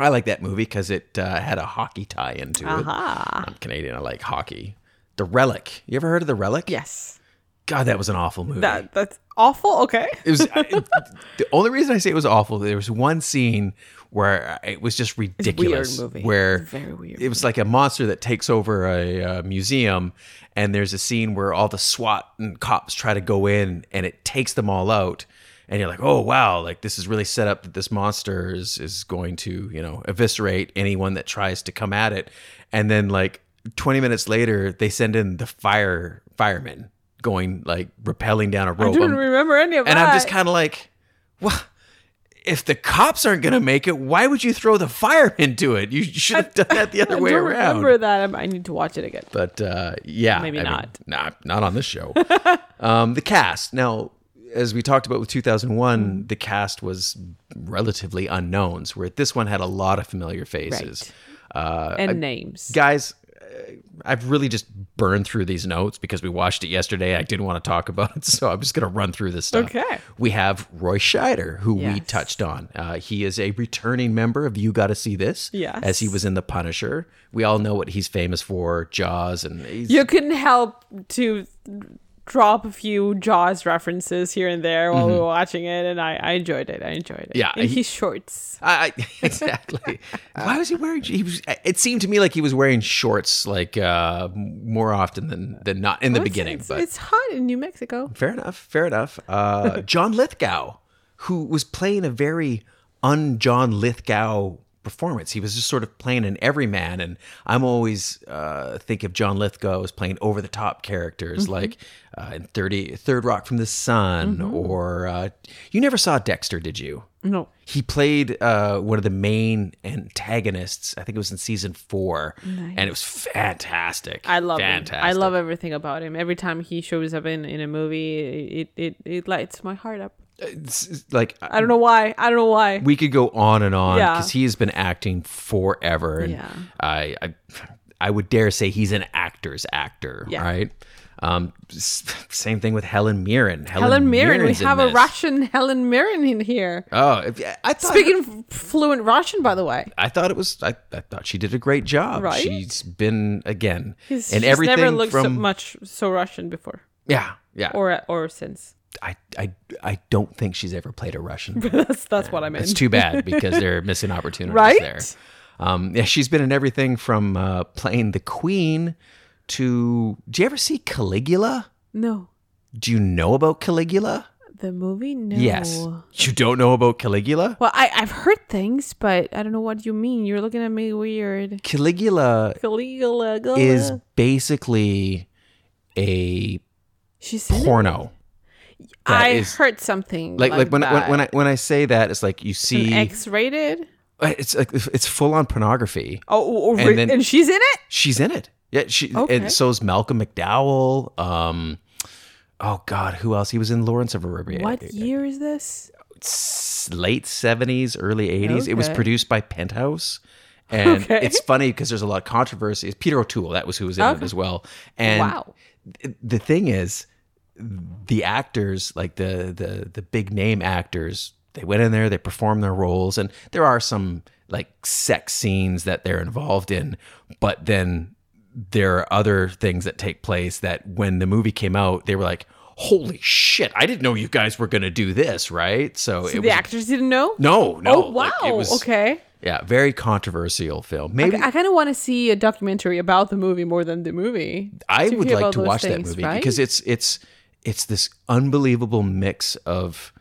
I like that movie because it uh, had a hockey tie into it. I'm Canadian. I like hockey. The Relic. You ever heard of The Relic? Yes. God, that was an awful movie. That that's awful. Okay. It was I, the only reason I say it was awful. There was one scene where it was just ridiculous. weird movie. Where very weird It was like a monster that takes over a, uh museum, and there's a scene where all the SWAT and cops try to go in, and it takes them all out. And you're like, oh wow, like this is really set up that this monster is is going to you know eviscerate anyone that tries to come at it. And then like 20 minutes later, they send in the fire firemen going like rappelling down a rope. I don't I'm- remember any of and that. And I'm just kind of like, what? if the cops aren't going to make it, why would you throw the fire into it? You should have done that the other I way don't around. remember that. I need to watch it again. But uh, yeah, Maybe I mean, not. nah, not on this show. um, the cast now, as we talked about with 2001, Mm. the cast was relatively unknowns. Where this one had a lot of familiar faces. Uh, And I- names. guys. uh, I've really just burned through these notes because we watched it yesterday. I didn't want to talk about it, so I'm just going to run through this stuff. Okay. We have Roy Scheider, who we touched on. Uh, he is a returning member of You Got to See This, Yes. as he was in The Punisher. We all know what he's famous for, Jaws, and he's, You couldn't help to drop a few Jaws references here and there while we were watching it, and I, I enjoyed it. I enjoyed it. Mm-hmm. Yeah, in he- his shorts. I, I- exactly. Why was he wearing? He was. It seemed to me like he was wearing shorts, like uh, more often than than not in the Well, beginning. it's, but it's hot in New Mexico. fair enough. Fair enough. Uh, John Lithgow, who was playing a very un John Lithgow performance. He was just sort of playing an everyman, and I'm always uh, think of John Lithgow as playing over the top characters, like uh, in 30, Third Rock from the Sun, or uh, you never saw Dexter, did you? No. He played uh, one of the main antagonists. I think it was in season four, and it was fantastic. I love him. fantastic. I love everything about him. Every time he shows up in, in a movie, it, it, it lights my heart up. It's- like I don't know why. I don't know why. we could go on and on Yeah. because he has been acting forever, and Yeah. I, I, I would dare say he's an actor's actor, Yeah. right? Um, same thing with Helen Mirren. Helen Mirren. We Mirren's in have a. Russian Helen Mirren in here. Oh, I thought Speaking fluent Russian, by the way. I thought it was. I, I thought she did a great job. Right? She's been again and she's everything never looked from so much so Russian before, yeah, yeah. or or since. I, I, I don't think she's ever played a Russian. That's that's what I meant. It's too bad because they're missing opportunities Right? there. Um, yeah, she's been in everything from uh, playing the Queen to. Do you ever see Caligula? No, Do you know about Caligula? the movie. No. Yes. You don't know about Caligula? Well, I I've heard things, but I don't know what you mean. You're looking at me weird. Caligula Caligula is basically a she's porno. I is- heard something Like, like, when, I- when, when I when I say that, it's like you see, X-rated. it's like it's full on pornography. Oh, oh, And then- and she's in it. She's in it. Yeah, she Okay. and so is Malcolm McDowell. Um, oh God, who else? He was in Lawrence of Arabia. What year is this? Late seventies, early eighties. It was produced by Penthouse. And Okay. it's funny because there's a lot of controversy. It's Peter O'Toole, that was who was in it as well. And Wow. th- the thing is, the actors, like the the the big name actors, they went in there, they performed their roles, and there are some like sex scenes that they're involved in, but then there are other things that take place that when the movie came out, they were like, "Holy shit! I didn't know you guys were going to do this." Right? So, So it the was actors didn't know. no, no. oh wow. like, it was, okay. Yeah, very controversial film. Maybe I, kind of want to see a documentary about the movie more than the movie. I would like to watch that movie right? because it's it's it's this unbelievable mix of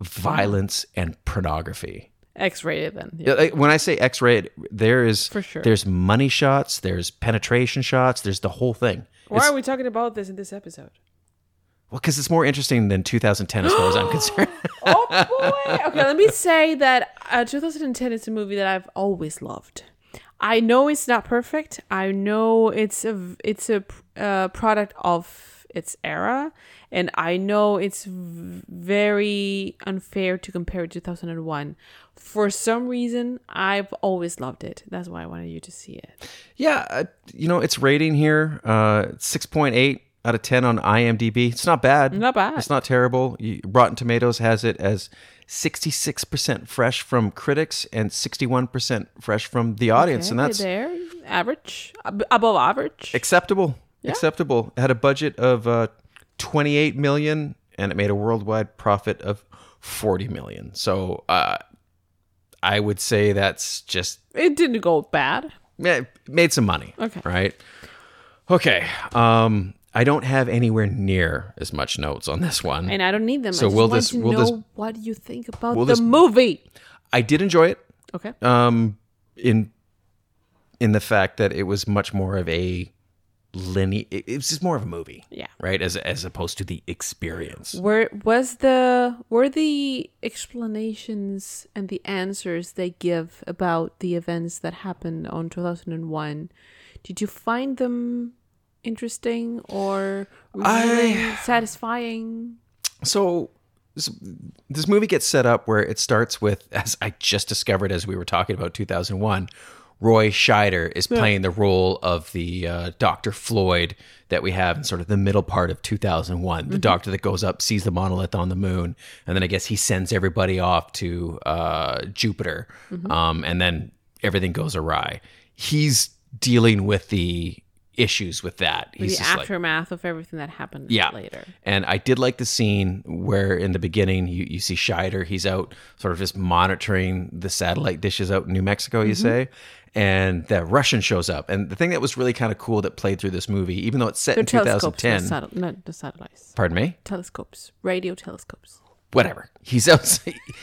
violence and pornography. X-rated then. Yeah, like, when I say X-rated, there is For sure. there's money shots, there's penetration shots, there's the whole thing. Why It's- are we talking about this in this episode? well, because it's more interesting than 2010 as far as I'm concerned. oh boy. Okay, let me say that uh, 2010 is a movie that I've always loved. I know it's not perfect. I know it's a it's a uh, product of its era, and I know it's very unfair to compare it to 2001. For some reason, I've always loved it. That's why I wanted you to see it. yeah, uh, you know, its rating here, uh, 6.8 out of 10 on IMDb. It's not bad. Not bad. It's not terrible. Rotten Tomatoes has it as 66% fresh from critics and 61% fresh from the audience, and Okay, that's there average, above average. acceptable. Acceptable. It had a budget of uh, 28 million and it made a worldwide profit of 40 million. So, uh, I would say that's just it didn't go bad. eh, made some money. Okay. Right. Okay. Um, I don't have anywhere near as much notes on this one. and I don't need them. So I just we'll want just- to we'll know just- what you think about the movie. I did enjoy it. Okay. Um, in in the fact that it was much more of a linear. It, it was just more of a movie. Yeah. Right. As as opposed to the experience. Where was the were the explanations and the answers they give about the events that happened on 2001? Did you find them interesting or revealing, satisfying? So this, this movie gets set up where it starts with, as I just discovered as we were talking about 2001, Roy Scheider is playing the role of the uh, Dr. Floyd that we have in sort of the middle part of 2001. The doctor that goes up, sees the monolith on the moon, and then I guess he sends everybody off to uh, Jupiter. Um, and then everything goes awry. He's dealing with the issues with that. the He's like, aftermath of everything that happened yeah. later. And I did like the scene where in the beginning you, you see Scheider, he's out sort of just monitoring the satellite dishes out in New Mexico, Mm-hmm. you say. And the Russian shows up. And the thing that was really kind of cool that played through this movie, even though it's set They're in telescopes, 2010. not, satel- not the satellites. Pardon me? Telescopes, radio telescopes. whatever. He's out.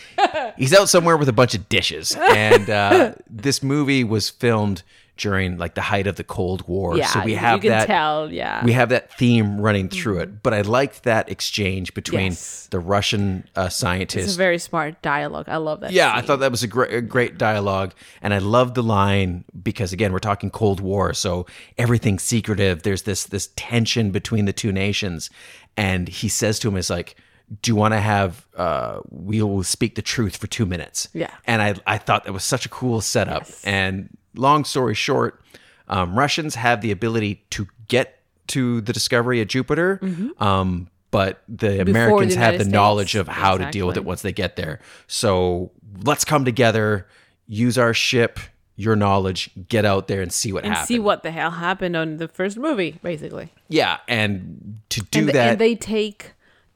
he's out somewhere with a bunch of dishes, and uh, this movie was filmed during like the height of the Cold War. Yeah, so we have you can that. tell, yeah. we have that theme running through it. But I liked that exchange between Yes. the Russian uh, It's scientist. a very smart dialogue. I love that. yeah, I thought that was a great, a great dialogue, and I loved the line because again, we're talking Cold War, so everything's secretive. There's this this tension between the two nations, and he says to him, "Is like, do you want to have? Uh, we will speak the truth for two minutes." Yeah. and I I thought that was such a cool setup. And long story short, um, Russians have the ability to get to the discovery of Jupiter. Um, but the Mm-hmm. the Americans have United the knowledge of how to deal with it once they get there. So let's come together, use our ship, your knowledge, get out there and see what and happens. see what the hell happened on the first movie, basically. yeah, and to do and, th- that, and they take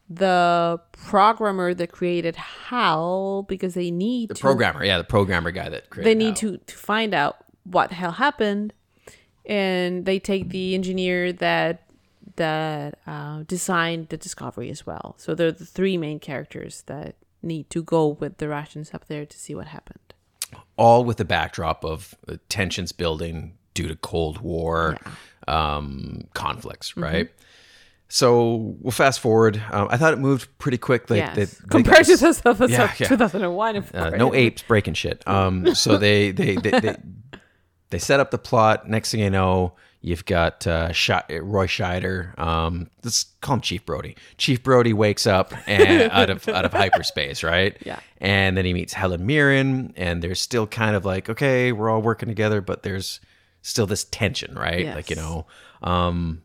the programmer that created HAL because they need the to programmer, yeah, the programmer guy that created they need HAL. to, to find out what the hell happened and they take the engineer that that uh, designed the discovery as well so they're the three main characters that need to go with the russians up there to see what happened all with the backdrop of uh, tensions building due to Cold War um, conflicts, Mm-hmm. right? So we'll fast forward. Um, I thought it moved pretty quick. Like yes they, they compared to this- the stuff that's Yeah, yeah. 2001 of uh, no apes breaking shit. Um, so they they they, they they set up the plot. Next thing you know, you've got uh, Roy Scheider. Um, let's call him Chief Brody. Chief Brody wakes up and out of out of hyperspace, right? Yeah. And then he meets Helen Mirren, and there's still kind of like, okay, we're all working together, but there's still this tension, right? Like you know. Um,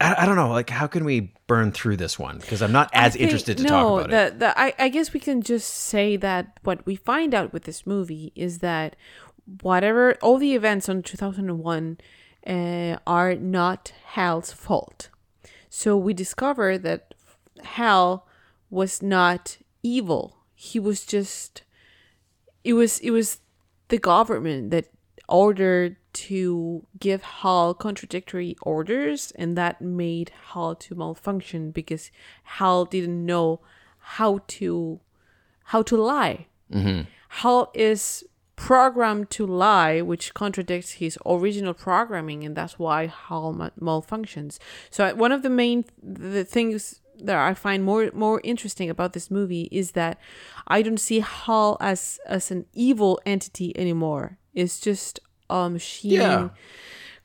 I, I don't know. Like, how can we burn through this one? Because I'm not as think- interested to no, talk about it. the, The, I, I guess we can just say that what we find out with this movie is that whatever all the events on 2001 uh, are not Hal's fault. So we discover that Hal was not evil. He was just it was it was the government that ordered to give Hal contradictory orders and that made Hal to malfunction because Hal didn't know how to how to lie. Hal is programmed to lie, which contradicts his original programming, and that's why Hal malfunctions. So uh, one of the main the things that I find more more interesting about this movie is that I don't see Hal as as an evil entity anymore. It's just a machine Yeah.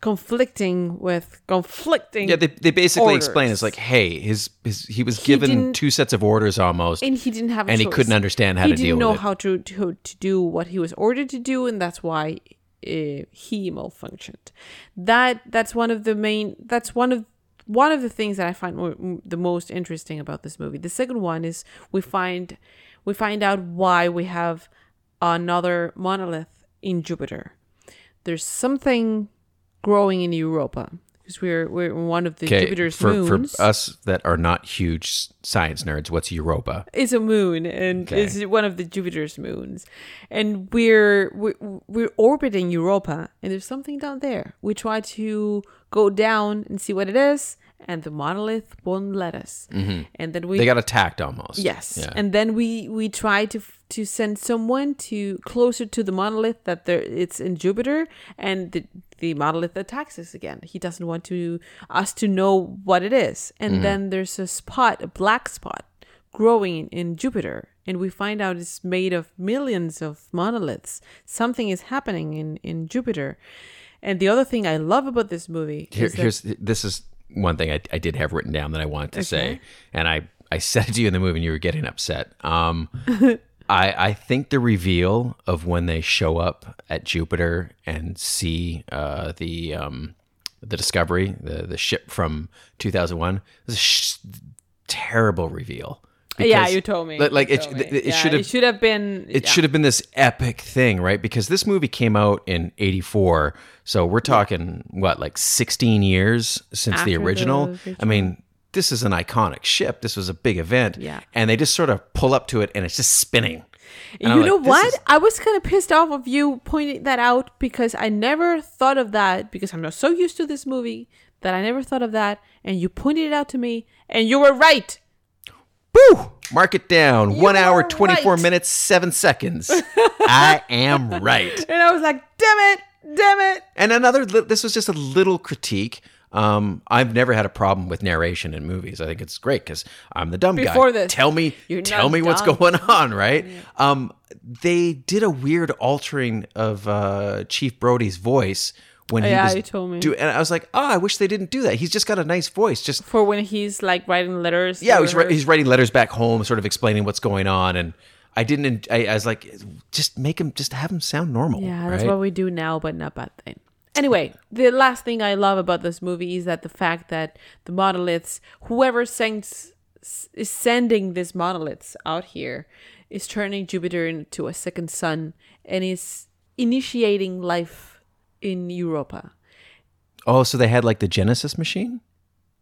Conflicting with conflicting. Yeah, they, they basically explain it's like, hey, his his he was He given two sets of orders almost, and he didn't have a and he couldn't understand how he to didn't know how to, to to do what he was ordered to do and that's why uh, he malfunctioned. That that's one of the main that's one of one of the things that i find more, m- the most interesting about this movie. The second one is we find we find out why we have another monolith in jupiter. There's something growing in europa because we're we're one of the Okay, jupiter's for moons for us that are not huge science nerds, what's Europa? It's a moon and Okay. is one of the Jupiter's moons, and we're we're, we're orbiting Europa, and there's something down there. We try to go down and see what it is, and the monolith won't let us. And then we They got attacked almost. Yes, Yeah. and then we we try to to send someone to closer to the monolith that there it's in Jupiter, and the the monolith attacks us again. He doesn't want to us to know what it is, and Mm-hmm. then there's a spot, a black spot, growing in Jupiter, and we find out it's made of millions of monoliths. Something is happening in in Jupiter, and the other thing I love about this movie Here, is that- here's this is one thing I, I did have written down that I wanted to say, and I I said it to you in the movie, and you were getting upset. Um, I I think the reveal of when they show up at Jupiter and see uh, the um, the Discovery, the the ship from 2001, is a sh- terrible reveal. Yeah, you told me. Like, like You it, me. it, it Yeah, should have it should have been it yeah. should have been this epic thing, right? Because this movie came out in 84. So we're talking, what, like 16 years since the the original? original. I mean, this is an iconic ship. This was a big event. Yeah. And they just sort of pull up to it and it's just spinning. And I'm you like, know this what? is- I was kind of pissed off of you pointing that out because I never thought of that because I'm not so used to this movie that I never thought of that. And you pointed it out to me, and you were right. Woo! Mark it down. One hour, 24 right. minutes, seven seconds. I am right. And I was like, damn it, damn it. And another, this was just a little critique. Um, I've never had a problem with narration in movies. I think it's great because I'm the dumb Before guy. this, tell me, tell me what's going on, right? Um, they did a weird altering of uh, Chief Brody's voice when he Yeah, was you told me. do, and I was like, oh, I wish they didn't do that. He's just got a nice voice. Just For when he's like writing letters. yeah, he's, ri- he's writing letters back home, sort of explaining what's going on, and I didn't. I, I was like, just make him, just have him sound normal. Yeah, that's what we do now, but not bad thing. Anyway, the last thing I love about this movie is that the fact that the monoliths, whoever sends is sending these monoliths out here, is turning Jupiter into a second sun and is initiating life in Europa. Oh, so they had like the Genesis machine.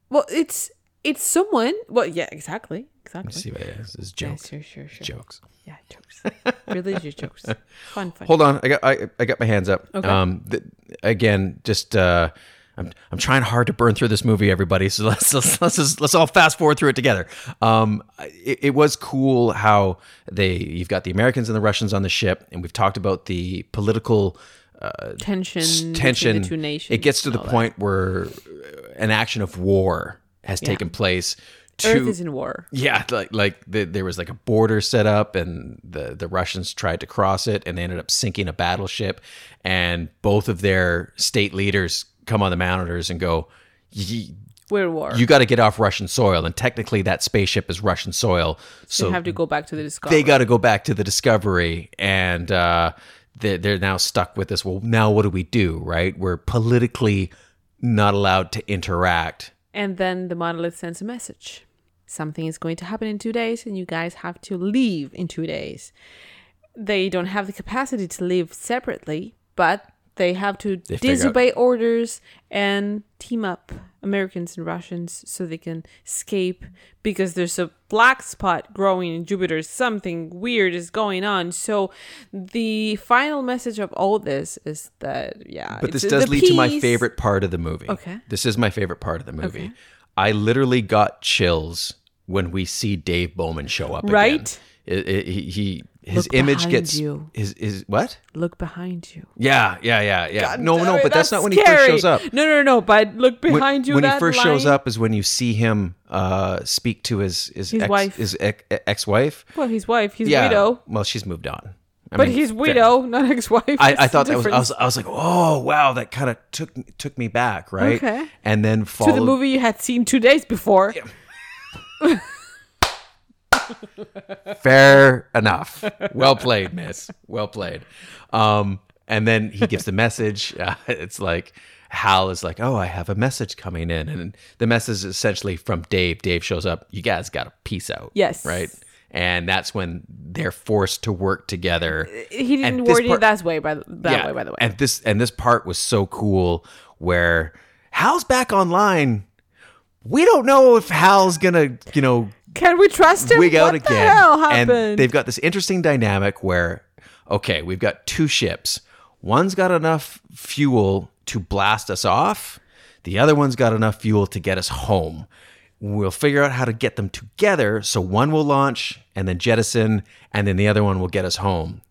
Well, it's it's someone. Well, yeah, exactly, exactly. Let's see what it is. This is Yeah, jokes. sure, sure, sure. Jokes. Yeah, jokes. Religious jokes. Fun, fun. Hold on, I got I, I got my hands up. Okay. Um, th- again, just uh, I'm I'm trying hard to burn through this movie, everybody. So let's let's let's, just, let's all fast forward through it together. Um, it, it was cool how they you've got the Americans and the Russians on the ship, and we've talked about the political tension, between tension. the two nations. It gets to the all that. point where uh, an action of war has taken place. To, Earth is in war. Yeah, like like the, there was like a border set up, and the the Russians tried to cross it, and they ended up sinking a battleship. And both of their state leaders come on the monitors and go, We're war. "You got to get off Russian soil." And technically, that spaceship is Russian soil, so so you have to go back to the discovery. they got to go back to the Discovery, and uh, they're, they're now stuck with this. Well, now what do we do? Right? We're politically not allowed to interact. And then the monolith sends a message. Something is going to happen in two days, and you guys have to leave in two days. They don't have the capacity to live separately, but they have to They figure out- disobey orders and team up Americans and Russians so they can escape because there's a black spot growing in Jupiter. Something weird is going on. So the final message of all this is that, yeah. But this does lead to my favorite part of the movie. Okay. This is my favorite part of the movie. Okay. I literally got chills when we see Dave Bowman show up. again. Right? It, it, he, he his Look image gets you. his is what? Look behind you. Yeah, yeah, yeah, yeah. no, no, it, but that's, not when he first shows up. No, no, no. But look When- behind you. when he first shows up is when you see him uh, speak to his his, His ex, wife. his ex wife. Well, his wife, his yeah. widow. Well, she's moved on. I But mean, his fair. widow, not ex-wife. I, I thought that was I was. I was like, oh wow, that kind of took took me back, right? Okay. And then to the movie you had seen two days before. Fair enough. Well played, miss. Well played. Um, and then he gives the message. Uh, it's like Hal is like, "Oh, I have a message coming in," and the message is essentially from Dave. Dave shows up. You guys got to peace out. Yes. Right. And that's when they're forced to work together. He didn't word it that way. By the, that way, by the way. And this and this part was so cool where Hal's back online. We don't know if Hal's gonna, you know, Can we trust him? wig out what again. the hell happened? And they've got this interesting dynamic where, okay, we've got two ships. One's got enough fuel to blast us off. The other one's got enough fuel to get us home. We'll figure out how to get them together. So one will launch and then jettison, and then the other one will get us home.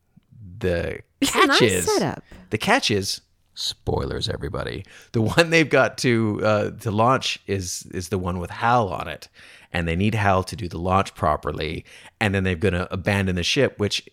The It's catch nice is setup. the catch is spoilers. Everybody, the one they've got to uh, to launch is is the one with Hal on it, and they need Hal to do the launch properly, and then they're going to abandon the ship, which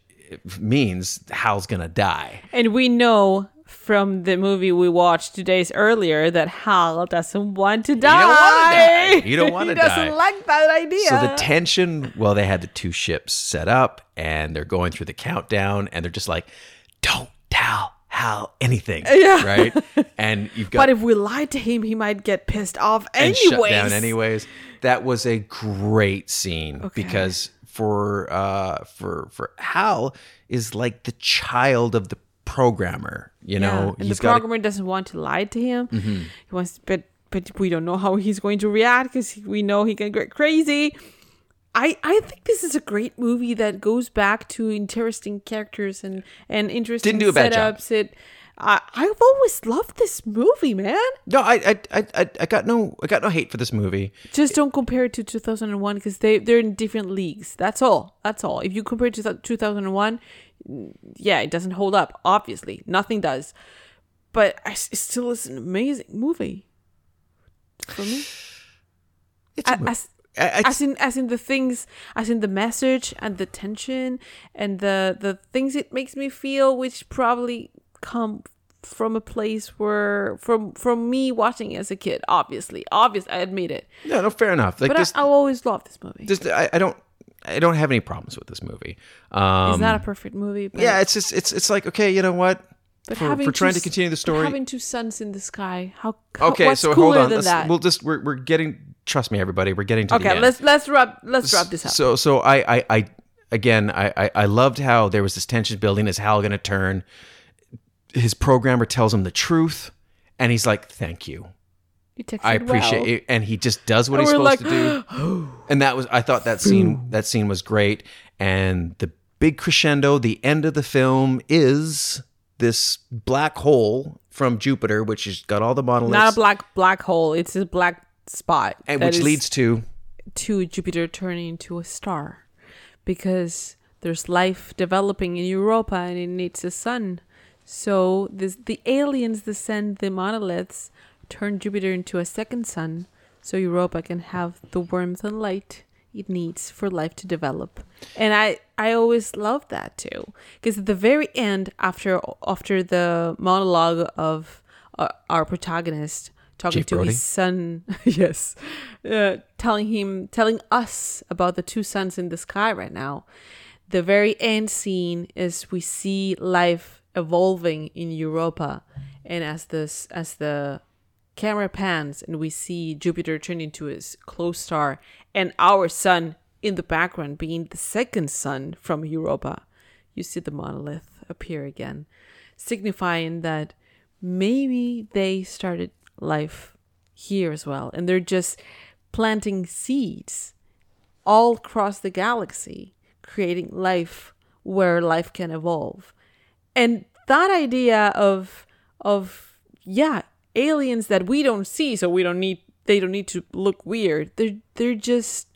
means Hal's going to die. And we know from the movie we watched two days earlier that Hal doesn't want to die. You don't die. He don't wanna he doesn't die. like that idea. So the tension, well, they had the two ships set up and they're going through the countdown and they're just like, don't tell Hal anything. Yeah. Right? And you've got but if we lied to him, he might get pissed off and anyways. shut down anyways. That was a great scene because for uh for for Hal is like the child of the programmer, you know. and the got a- Mm-hmm. programmer doesn't want to lie to him. He wants, but but we don't know how he's going to react because we know he can get crazy. I I think this is a great movie that goes back to interesting characters and and interesting Didn't do a bad job. setups. It. I I've always loved this movie, man. No, I, I I I got no I got no hate for this movie. Just don't compare it to 2001 because they they're in different leagues. That's all. That's all. If you compare it to 2001, mm, yeah, it doesn't hold up. Obviously, nothing does. But I, it still is an amazing movie for me. It's a A- mo- As, I- I- as in as in the things as in the message and the tension and the the things it makes me feel which probably come from a place where from from me watching as a kid obviously obviously i admit it no, no, fair enough. Like but this, I, I always love this movie this I, I don't I don't have any problems with this movie. Um, it's not a perfect movie but, yeah, it's just it's it's like okay, you know what? But for, having for trying two to continue the story. having two suns in the sky how, how okay, so hold on. We'll just we're we're getting. Trust me, everybody. We're getting to the okay let's let's wrap let's wrap this up So so I I, I again I, I I loved how there was this tension building. Is Hal going to turn? His programmer tells him the truth, and he's like, "Thank you, I appreciate well. it." And he just does what And he's supposed to do. And that was I thought that scene that scene was great. And the big crescendo, the end of the film is this black hole from Jupiter, which has got all the monoliths, not a black black hole. It's a black spot and which leads to? to Jupiter turning into a star. Because there's life developing in Europa and it needs a sun. So this, the aliens that send the monoliths turn Jupiter into a second sun so Europa can have the warmth and light it needs for life to develop. And I I always love that too because at the very end after after the monologue of uh, our protagonist talking Chief to Brody? his son yes uh, telling him telling us about the two suns in the sky right now the very end scene is we see life evolving in europa and as this as the camera pans and we see jupiter turn into his close star and our sun in the background being the second sun from europa. You see the monolith appear again signifying that maybe they started life here as well. And they're just planting seeds all across the galaxy creating life where life can evolve. And that idea of of yeah aliens that we don't see so we don't need they don't need to look weird. They're they're just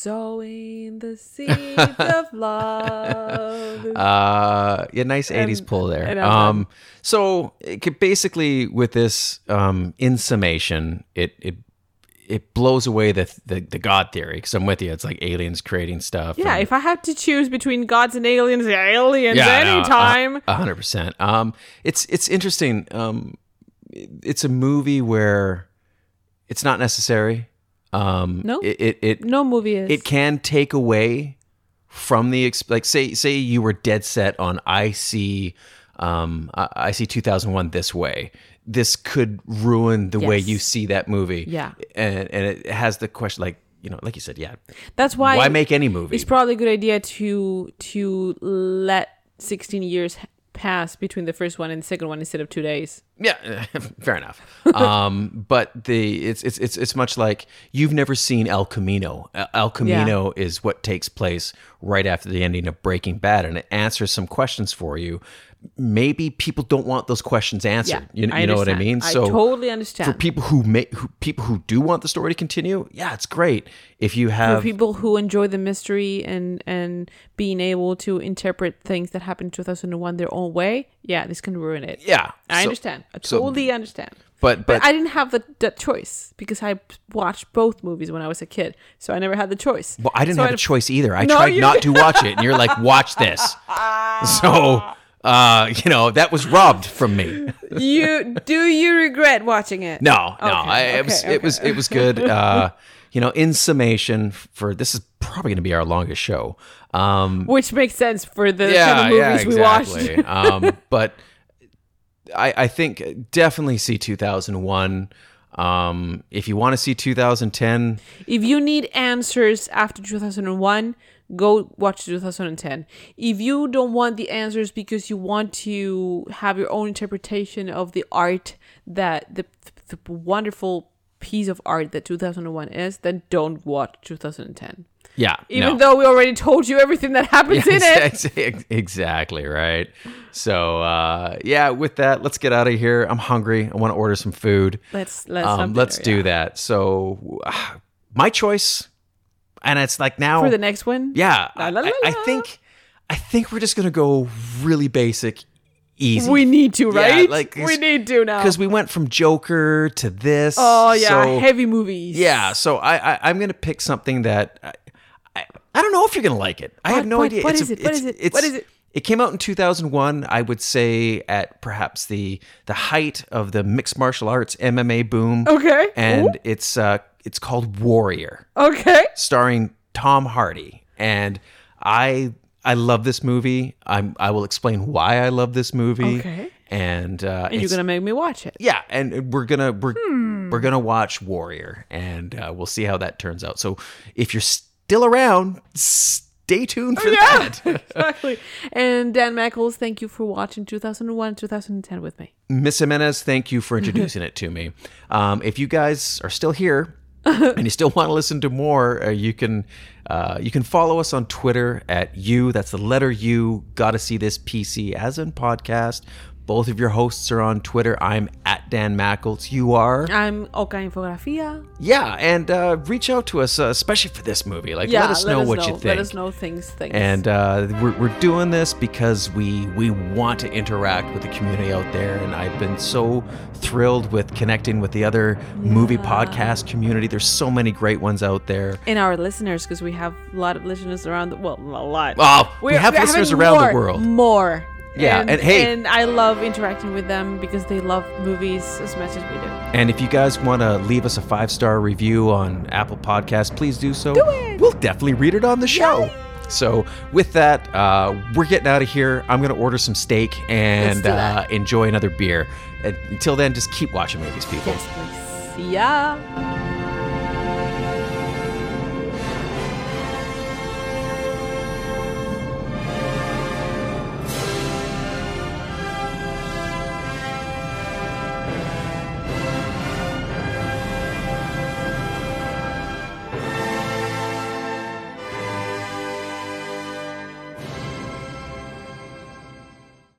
sowing the seeds of love. Uh, yeah, nice '80s pull there. Um, so it could basically, with this, um, in summation, it it it blows away the the, the God theory. Because I'm with you, it's like aliens creating stuff. Yeah, and- if I had to choose between gods and aliens, aliens know, anytime. a hundred percent. Um, it's it's interesting. Um, it's a movie where it's not necessary. Um, No? it it, it no movie is. it can take away from the like say say you were dead set on I see um I I see 2001 this way this could ruin the way you see that movie Yeah. and and it has the question like you know like you said yeah That's why. why make any movie It's probably a good idea to to let 16 years pass between the first one and the second one instead of two days. Yeah, fair enough. Um, but the it's it's it's it's much like you've never seen El Camino. El- El Camino is what takes place right after the ending of Breaking Bad, and it answers some questions for you. Maybe people don't want those questions answered. Yeah, you, you know what I mean? I So totally understand. For people who make who, people who do want the story to continue, yeah, it's great. If you for have people who enjoy the mystery and and being able to interpret things that happened in 2001 their own way, yeah, this can ruin it. yeah, I so- understand. I so- totally understand. But But but I didn't have the, that choice because I watched both movies when I was a kid, so I never had the choice. Well, I didn't So have a choice either. I No, tried you didn't. to watch it, and you're like, "Watch this." So, uh, you know, that was robbed from me. you do you regret watching it? No, no, Okay, I, it was okay, it was it was good. Uh, you know, in summation, for this is probably going to be our longest show. Um, Which makes sense for the yeah, kind of yeah, movies we watched. exactly. um, but I, I think definitely see 2001. Um, if you want to see 2010, If you need answers after 2001, go watch 2010. If you don't want the answers because you want to have your own interpretation of the art that the, the wonderful piece of art that 2001 is, then don't watch 2010. yeah, Even no. though we already told you everything that happens in it. Exactly right. So uh, yeah, with that, let's get out of here. I'm hungry. I want to order some food. Let's let's Um, let's dinner, do yeah. that. So uh, my choice, and it's like now for the next one. Yeah, La, I, la, la, I- I think I think we're just gonna go really basic, easy. we need to, Yeah, right? like, we need to now. because we went from Joker to this. oh yeah, so- heavy movies. Yeah, so I, I I'm gonna pick something that I, I, I don't know if you're gonna like it. I have no what- idea. what It's is a- it? what is it? What is it? It came out in 2001. I would say at perhaps the the height of the mixed martial arts MMA boom. Okay. And it's uh it's called Warrior, Okay. starring Tom Hardy, and I I love this movie. I'm I will explain why I love this movie. Okay. And uh, And you're gonna make me watch it. yeah, and we're gonna we're Hmm. we're gonna watch Warrior, and uh, we'll see how that turns out. So if you're still around, stay tuned for that. exactly. And Dan Mackles, thank you for watching 2001, 2010 with me. Miss Jimenez, thank you for introducing it to me. Um, if you guys are still here and you still want to listen to more, uh, you can uh, you can follow us on Twitter at you. That's the letter U. Got to see this PC as in podcast. Both of your hosts are on Twitter. I'm at Dan Mackles. You are. I'm Oka Infografia. Yeah, and uh, reach out to us, uh, especially for this movie. Like, Yeah, let us know what you think. Let us know things, things. And uh, we're, we're doing this because we we want to interact with the community out there, and I've been so thrilled with connecting with the other movie podcast community. There's so many great ones out there. and our listeners, because we have a lot of listeners around the well, a lot. Oh, we have we're listeners around the world. More. Yeah, and hey- and I love interacting with them because they love movies as much as we do. And if you guys want to leave us a five star review on Apple Podcasts, please do so. Do it. We'll definitely read it on the show. So with that, uh, we're getting out of here. I'm gonna order some steak and uh, enjoy another beer. And until then, just keep watching movies, people. Yes, please. See ya.